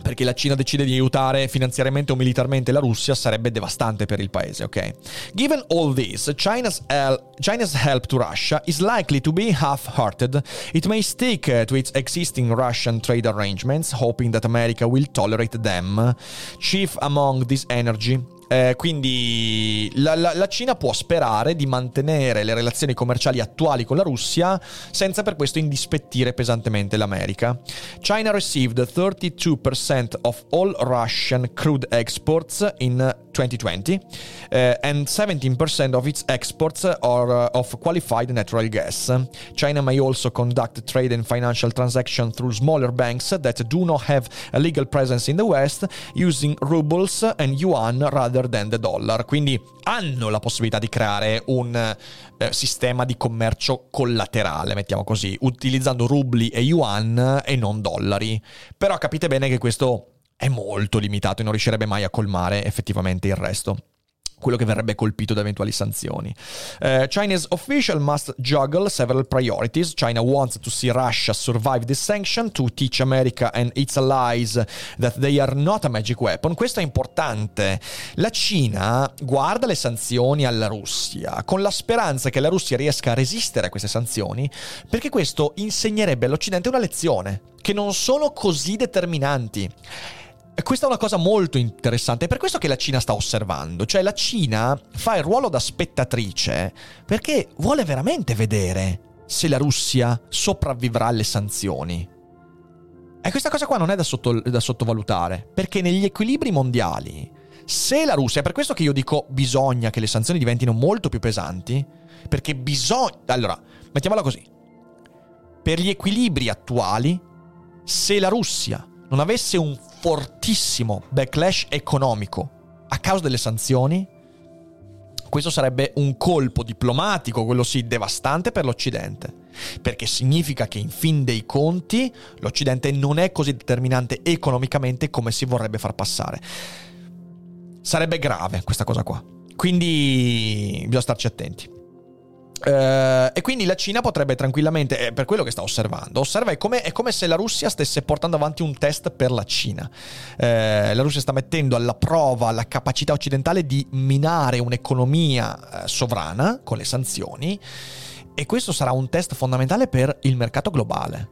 perché la Cina decide di aiutare finanziariamente o militarmente la Russia sarebbe devastante per il paese, ok? Given all this, China's, el- China's help to Russia is likely to be half-hearted. It may stick to its existing Russian trade arrangements, hoping that America will tolerate them. Chief among this energy eh, quindi la, la, la, Cina può sperare di mantenere le relazioni commerciali attuali con la Russia senza per questo indispettire pesantemente l'America. China received 32% of all Russian crude exports in 2020 uh, and 17% of its exports are uh, of qualified natural gas. China may also conduct trade and financial transactions through smaller banks that do not have a legal presence in the West using rubles and yuan rather than the dollar. Quindi hanno la possibilità di creare un eh, sistema di commercio collaterale, mettiamo così, utilizzando rubli e yuan e non dollari. Però capite bene che questo è molto limitato e non riuscirebbe mai a colmare effettivamente il resto quello che verrebbe colpito da eventuali sanzioni. Uh, China's official must juggle several priorities. China wants to see Russia survive this sanction to teach America and its allies that they are not a magic weapon. Questo è importante. La Cina guarda le sanzioni alla Russia con la speranza che la Russia riesca a resistere a queste sanzioni perché questo insegnerebbe all'Occidente una lezione che non sono così determinanti. Questa è una cosa molto interessante, è per questo che la Cina sta osservando, cioè la Cina fa il ruolo da spettatrice perché vuole veramente vedere se la Russia sopravvivrà alle sanzioni. E questa cosa qua non è da, sotto, da sottovalutare, perché negli equilibri mondiali, se la Russia, è per questo che io dico bisogna che le sanzioni diventino molto più pesanti, perché bisogna... Allora, mettiamola così, per gli equilibri attuali, se la Russia non avesse un fortissimo backlash economico a causa delle sanzioni, questo sarebbe un colpo diplomatico, quello sì, devastante per l'Occidente, perché significa che in fin dei conti l'Occidente non è così determinante economicamente come si vorrebbe far passare. Sarebbe grave questa cosa qua. Quindi bisogna starci attenti. Uh, e quindi la Cina potrebbe tranquillamente, è per quello che sta osservando, osserva è come, è come se la Russia stesse portando avanti un test per la Cina. Uh, la Russia sta mettendo alla prova la capacità occidentale di minare un'economia uh, sovrana con le sanzioni e questo sarà un test fondamentale per il mercato globale.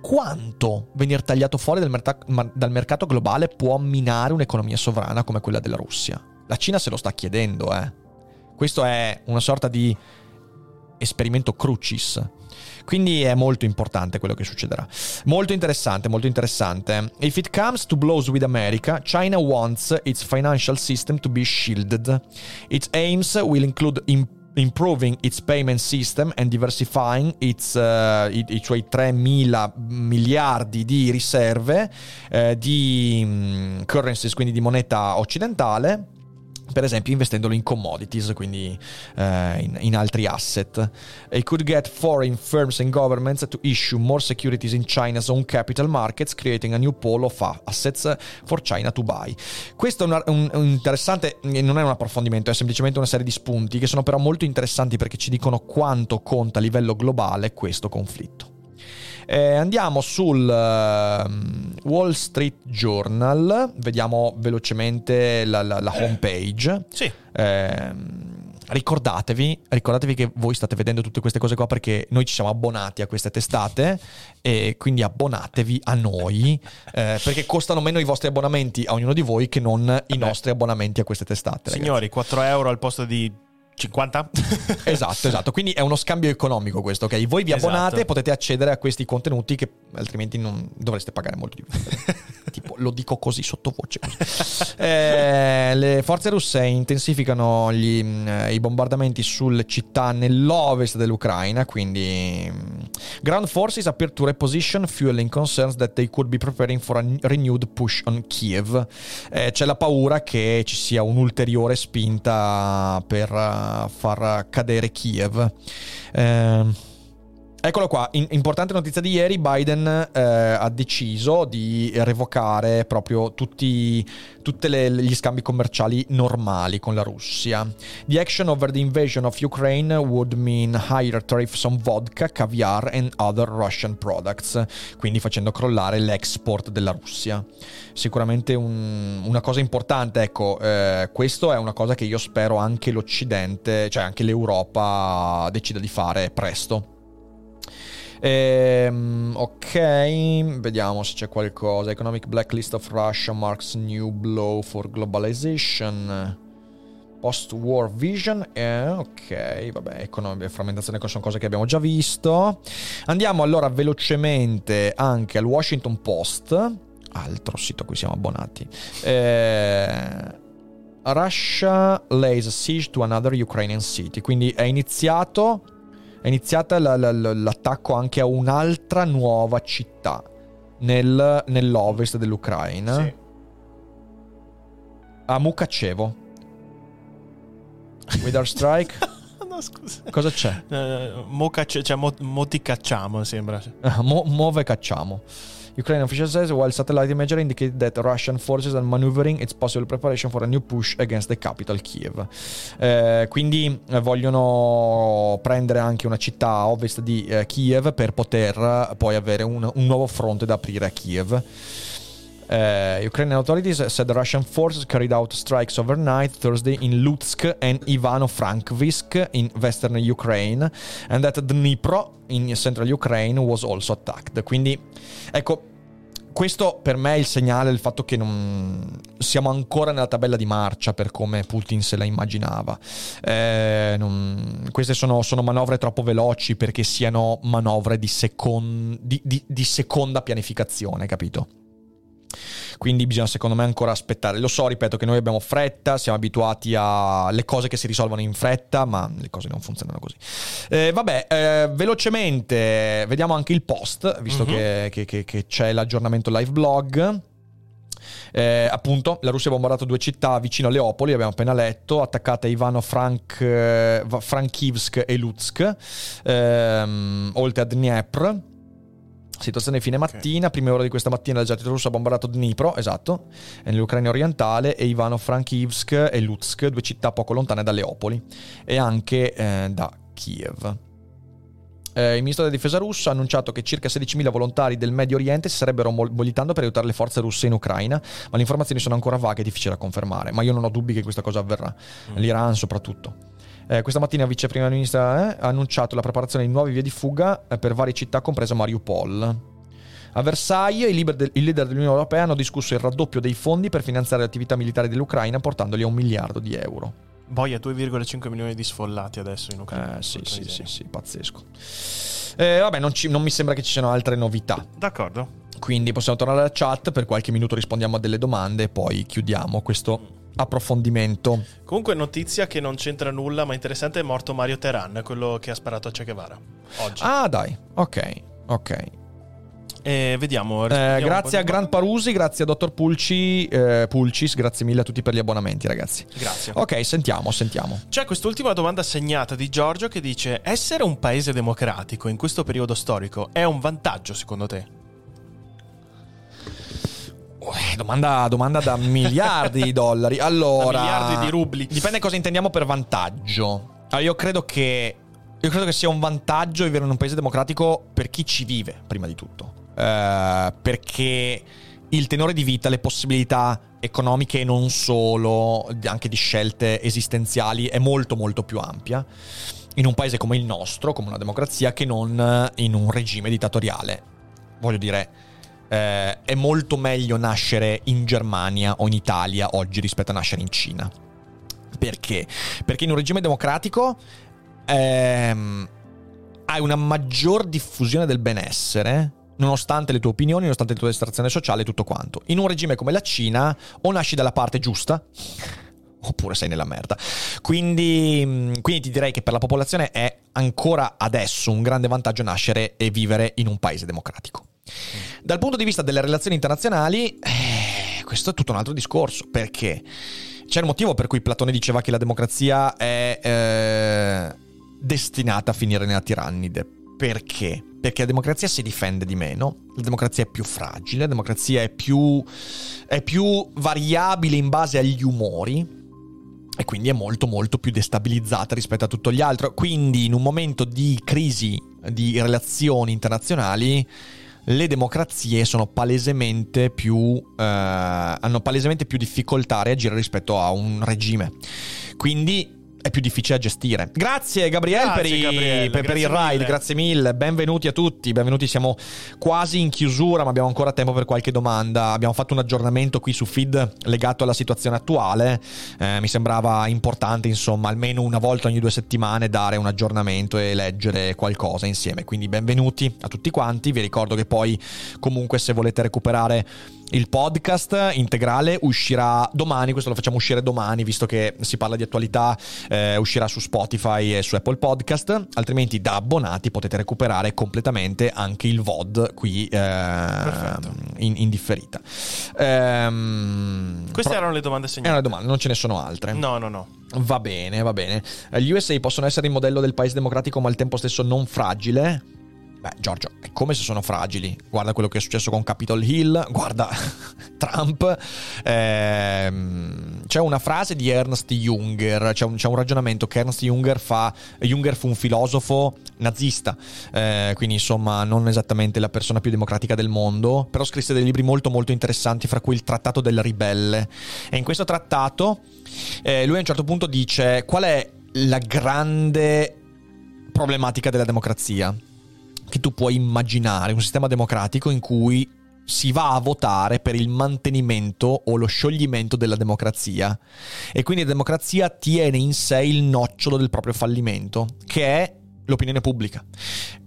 Quanto venire tagliato fuori dal, merta- dal mercato globale può minare un'economia sovrana come quella della Russia? La Cina se lo sta chiedendo, eh. Questo è una sorta di esperimento crucis. Quindi è molto importante quello che succederà. Molto interessante, molto interessante. If it comes to blows with America, China wants its financial system to be shielded. Its aims will include imp- improving its payment system and diversifying its, uh, i, suoi 3 mila miliardi di riserve uh, di um, currencies, quindi di moneta occidentale per esempio investendolo in commodities, quindi eh, in, in, altri asset. It could get foreign firms and governments to issue more securities in China's own capital markets, creating a new pool of assets for China to buy. Questo è un, un, un interessante, non è un approfondimento, è semplicemente una serie di spunti che sono però molto interessanti perché ci dicono quanto conta a livello globale questo conflitto. Eh, andiamo sul ehm, Wall Street Journal, vediamo velocemente la, la, la home page. Sì. Ehm, ricordatevi, ricordatevi che voi state vedendo tutte queste cose qua perché noi ci siamo abbonati a queste testate e quindi abbonatevi a noi eh, perché costano meno i vostri abbonamenti a ognuno di voi che non i Vabbè. nostri abbonamenti a queste testate. ragazzi. Signori, 4 euro al posto di 50? (laughs) Esatto, esatto. Quindi è uno scambio economico questo, ok? Voi vi Esatto. abbonate e potete accedere a questi contenuti che altrimenti non dovreste pagare molto di più. (laughs) lo dico così sottovoce. (laughs) Eh, le forze russe intensificano gli, mh, i bombardamenti sulle città nell'ovest dell'Ucraina, quindi mh, ground forces appear to reposition fueling concerns that they could be preparing for a renewed push on Kiev. Eh, c'è la paura che ci sia un'ulteriore spinta per eh, far cadere Kiev. Eh, Eccolo qua, in- importante notizia di ieri, Biden eh, ha deciso di revocare proprio tutti tutti gli scambi commerciali normali con la Russia. The action over the invasion of Ukraine would mean higher tariffs on vodka, caviar and other Russian products, quindi facendo crollare l'export della Russia. Sicuramente un- una cosa importante, ecco, eh, questo è una cosa che io spero anche l'Occidente, cioè anche l'Europa decida di fare presto. Ehm, ok, vediamo se c'è qualcosa. Economic blacklist of Russia marks new blow for globalization. Post-war vision. Eh, ok, vabbè, economia, frammentazione sono cose che abbiamo già visto. Andiamo allora velocemente anche al Washington Post, altro sito a cui siamo abbonati. Eh, Russia lays siege to another Ukrainian city. Quindi è iniziato. È iniziata la- la- la- l'attacco anche a un'altra nuova città nel- nell'ovest dell'Ucraina. Sì. A Mukachevo. With our strike. (laughs) no, scusa. Cosa c'è? Eh, mo, cacci- cioè, mo, mo ti cacciamo, sembra. Ah, Mo- muove cacciamo. Ukrainian official says while satellite imagery indicate that Russian forces are maneuvering its possible preparation for a new push against the capital Kiev. Eh, quindi eh, vogliono prendere anche una città a ovest di eh, Kiev per poter eh, poi avere un, un nuovo fronte da aprire a Kiev. Uh, Ukrainian authorities said Russian forces carried out strikes overnight Thursday in Lutsk and Ivano-Frankivsk in western Ukraine and that Dnipro in central Ukraine was also attacked. Quindi, ecco, questo per me è il segnale del fatto che non siamo ancora nella tabella di marcia per come Putin se la immaginava. Eh, non- queste sono, sono manovre troppo veloci perché siano manovre di, secon- di- di- di seconda pianificazione, capito? Quindi bisogna secondo me ancora aspettare. Lo so, ripeto che noi abbiamo fretta, siamo abituati alle cose che si risolvono in fretta, ma le cose non funzionano così. Eh, vabbè, eh, velocemente vediamo anche il post, visto Mhm. che, che- che- che c'è l'aggiornamento live blog. Eh, appunto, la Russia ha bombardato due città vicino a Leopoli, abbiamo appena letto, attaccate Ivano Frank, eh, Frankivsk e Lutsk, ehm, oltre a Dniepr. Situazione fine mattina, prime ore di questa mattina l'esercito russo ha bombardato Dnipro, esatto, nell'Ucraina orientale, e Ivano-Frankivsk e Lutsk, due città poco lontane da Leopoli, e anche eh, da Kiev. Eh, il ministro della difesa russo ha annunciato che circa 16.000 volontari del Medio Oriente si sarebbero mobilitando per aiutare le forze russe in Ucraina, ma le informazioni sono ancora vaghe e difficili da confermare. Ma io non ho dubbi che questa cosa avverrà. L'Iran soprattutto. Eh, questa mattina il vice primo ministro eh, ha annunciato la preparazione di nuove vie di fuga eh, per varie città, compresa Mariupol. A Versailles i leader, dell'Unione Europea hanno discusso il raddoppio dei fondi per finanziare le attività militari dell'Ucraina, portandoli a un miliardo di euro. Boia, 2,5 milioni di sfollati adesso in Ucraina. Eh, sì, sì, sì, sì, pazzesco. Eh, vabbè, non, ci- non mi sembra che ci siano altre novità. D'accordo. Quindi possiamo tornare alla chat, per qualche minuto rispondiamo a delle domande e poi chiudiamo questo approfondimento. Comunque, notizia che non c'entra nulla, ma interessante: è morto Mario Teran, quello che ha sparato a Che Guevara. Oggi. Ah, dai, ok, ok. E vediamo. Eh, grazie a Gran Parusi, grazie a Dottor Pulci, eh, Pulcis, grazie mille a tutti per gli abbonamenti, ragazzi. Grazie. Ok, sentiamo, sentiamo. C'è quest'ultima domanda segnata di Giorgio che dice: Essere un paese democratico in questo periodo storico è un vantaggio secondo te? Domanda, domanda da miliardi di dollari. Allora, Da miliardi di rubli. Dipende cosa intendiamo per vantaggio. Allora, io credo che io credo che sia un vantaggio vivere in un paese democratico per chi ci vive, prima di tutto. Eh, perché il tenore di vita, le possibilità economiche e non solo, anche di scelte esistenziali, è molto molto più ampia in un paese come il nostro, come una democrazia, che non in un regime dittatoriale. Voglio dire, eh, è molto meglio nascere in Germania o in Italia oggi rispetto a nascere in Cina. Perché? Perché in un regime democratico ehm, hai una maggior diffusione del benessere nonostante le tue opinioni, nonostante la tua estrazione sociale e tutto quanto. In un regime come la Cina, o nasci dalla parte giusta, (laughs) oppure sei nella merda. Quindi, quindi, ti direi che per la popolazione è ancora adesso un grande vantaggio nascere e vivere in un paese democratico. Dal punto di vista delle relazioni internazionali, eh, questo è tutto un altro discorso, perché c'è il motivo per cui Platone diceva che la democrazia è eh, destinata a finire nella tirannide. Perché? Perché la democrazia si difende di meno, la democrazia è più fragile, la democrazia è più, è più variabile in base agli umori, e quindi è molto molto più destabilizzata rispetto a tutto gli altri. Quindi in un momento di crisi di relazioni internazionali le democrazie sono palesemente più eh, hanno palesemente più difficoltà a reagire rispetto a un regime. Quindi è più difficile da gestire. Grazie Gabriele, Grazie, per, i, per, per il ride, mille. grazie mille, benvenuti a tutti, benvenuti, siamo quasi in chiusura ma abbiamo ancora tempo per qualche domanda, abbiamo fatto un aggiornamento qui su feed legato alla situazione attuale, Eh, mi sembrava importante insomma almeno una volta ogni due settimane dare un aggiornamento e leggere qualcosa insieme, quindi benvenuti a tutti quanti, vi ricordo che poi comunque se volete recuperare il podcast integrale uscirà domani, questo lo facciamo uscire domani visto che si parla di attualità, eh, uscirà su Spotify e su Apple Podcast, altrimenti da abbonati potete recuperare completamente anche il VOD qui eh, in, in differita. Ehm, Queste pro- erano le domande segnate. una domanda, non ce ne sono altre. No, no, no. Va bene, va bene. Eh, Gli USA possono essere il modello del paese democratico ma al tempo stesso non fragile? Beh, Giorgio, è come se sono fragili. Guarda quello che è successo con Capitol Hill, guarda (laughs) Trump. Ehm, c'è una frase di Ernst Junger, c'è un, c'è un ragionamento che Ernst Junger fa. Junger fu un filosofo nazista, eh, quindi insomma non esattamente la persona più democratica del mondo, però scrisse dei libri molto molto interessanti, fra cui il Trattato del Ribelle. E in questo trattato eh, lui a un certo punto dice qual è la grande problematica della democrazia che tu puoi immaginare, un sistema democratico in cui si va a votare per il mantenimento o lo scioglimento della democrazia e quindi la democrazia tiene in sé il nocciolo del proprio fallimento, che è l'opinione pubblica.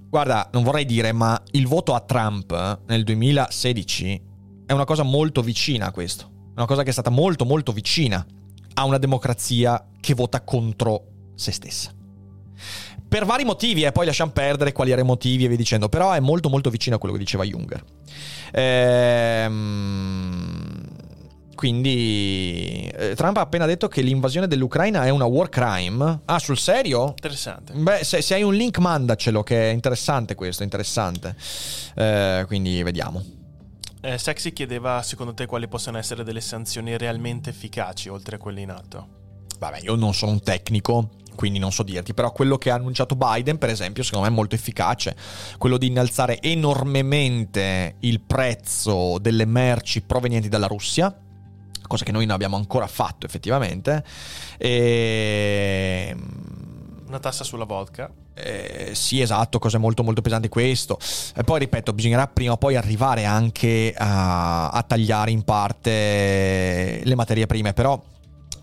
Guarda, non vorrei dire, ma il voto a Trump eh, nel 2016 è una cosa molto vicina a questo. È una cosa che è stata molto molto vicina a una democrazia che vota contro se stessa. Per vari motivi, e poi lasciamo perdere quali erano i motivi e via dicendo, però è molto molto vicino a quello che diceva Junger. Ehm, quindi eh, Trump ha appena detto che l'invasione dell'Ucraina è una war crime. Ah, sul serio? Interessante. Beh, se, se hai un link mandacelo, che è interessante questo, interessante. Eh, quindi vediamo. Eh, Sexy chiedeva secondo te quali possono essere delle sanzioni realmente efficaci oltre a quelle in atto. Vabbè, io non sono un tecnico, quindi non so dirti, però quello che ha annunciato Biden, per esempio, secondo me è molto efficace. Quello di innalzare enormemente il prezzo delle merci provenienti dalla Russia, cosa che noi non abbiamo ancora fatto effettivamente. E... Una tassa sulla vodka. Eh, sì, esatto, cose molto molto pesanti questo. E poi ripeto, bisognerà prima o poi arrivare anche a, a tagliare in parte le materie prime, però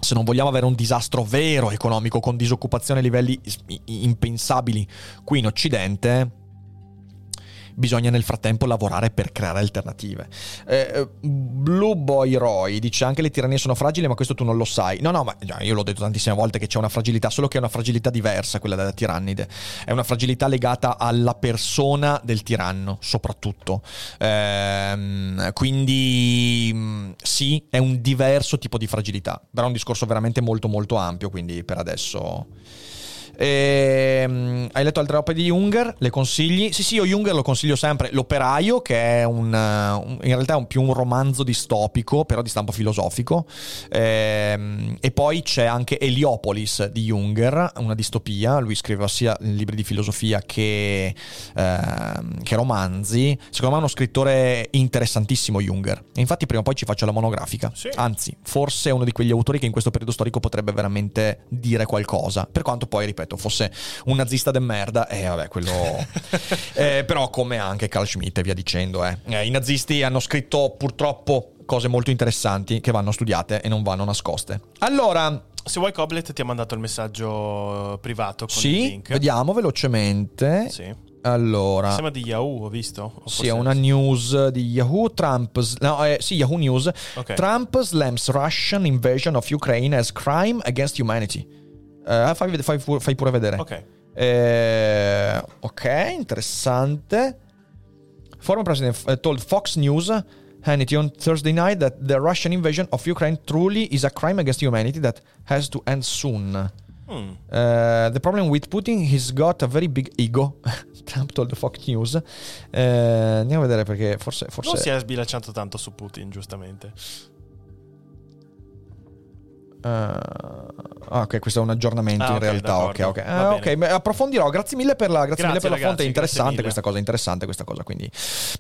se non vogliamo avere un disastro vero economico con disoccupazione a livelli impensabili qui in Occidente, bisogna nel frattempo lavorare per creare alternative. Eh, eh, Blue Boy Roy dice anche le tirannie sono fragili, ma questo tu non lo sai. No, no, ma io l'ho detto tantissime volte che c'è una fragilità, solo che è una fragilità diversa quella della tirannide. È una fragilità legata alla persona del tiranno, soprattutto. Ehm, quindi mh, sì, è un diverso tipo di fragilità, però è un discorso veramente molto molto ampio, quindi per adesso Ehm, hai letto altre opere di Junger? Le consigli? Sì, sì, io Junger lo consiglio sempre. L'operaio, che è un, un- in realtà è un- più un romanzo distopico, però di stampo filosofico. Ehm, e poi c'è anche Heliopolis di Junger, una distopia. Lui scriveva sia libri di filosofia che, ehm, che romanzi. Secondo me è uno scrittore interessantissimo Junger. E infatti prima o poi ci faccio la monografica. Sì. Anzi, forse è uno di quegli autori che in questo periodo storico potrebbe veramente dire qualcosa. Per quanto poi, ripeto, fosse un nazista de merda, e vabbè, quello. (laughs) Eh, però, come anche Carl Schmitt e via dicendo, eh. Eh, I nazisti hanno scritto purtroppo cose molto interessanti che vanno studiate e non vanno nascoste. Allora, Se vuoi, Coblet ti ha mandato il messaggio privato con il sì, link. vediamo velocemente. Sì. Allora. Sembra di Yahoo, ho visto? O Sì, è una news di Yahoo. Trump. No, eh, sì, Yahoo News. Ok. Trump slams Russian invasion of Ukraine as crime against humanity. Eh, fai, fai fai pure vedere. Ok. Eh, ok, interessante. Former president uh, told Fox News Hannity on Thursday night that the Russian invasion of Ukraine truly is a crime against humanity that has to end soon. Mm. Uh, the problem with Putin, he's got a very big ego. (laughs) Trump told Fox News. Eh, andiamo a vedere perché forse. forse Non si è sbilanciato tanto su Putin, giustamente. Eh, ah, ok, questo è un aggiornamento Ah, in ok, realtà. D'accordo. ok. Ah, bene. ok, approfondirò. Grazie mille per la, grazie Grazie, mille per la fonte. ragazzi, È interessante questa cosa. Interessante questa cosa. Quindi,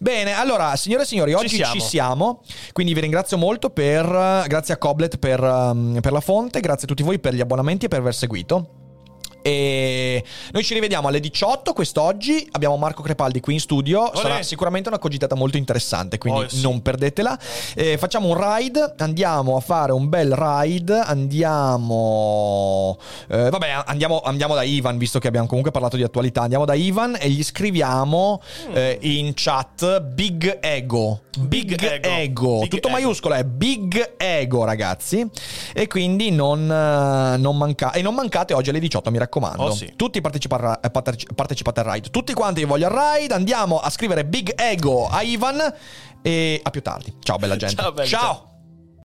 bene. Allora, signore e signori, oggi ci siamo. siamo. Quindi vi ringrazio molto per. Grazie a Coblet per, um, per la fonte. Grazie a tutti voi per gli abbonamenti e per aver seguito. E noi ci rivediamo alle 18 quest'oggi. Abbiamo Marco Crepaldi qui in studio. Sarà Olè. sicuramente una cogitata molto interessante, quindi Oh, sì. non perdetela. Eh, facciamo un ride, andiamo a fare un bel ride. Andiamo. eh, vabbè, andiamo, andiamo da Ivan, visto che abbiamo comunque parlato di attualità. Andiamo da Ivan e gli scriviamo eh, in chat Big Ego. Big, Big Ego. Ego. Big Tutto Ego. maiuscolo è Big Ego, ragazzi. E quindi non, eh, non manca- e non mancate oggi alle 18, mi raccomando. Oh, sì. Tutti partecipa- eh, parteci- partecipate al ride. Tutti quanti voglio al ride. Andiamo a scrivere Big Ego a Ivan. E a più tardi. Ciao, bella (laughs) gente. Ciao, belli, Ciao. ciao.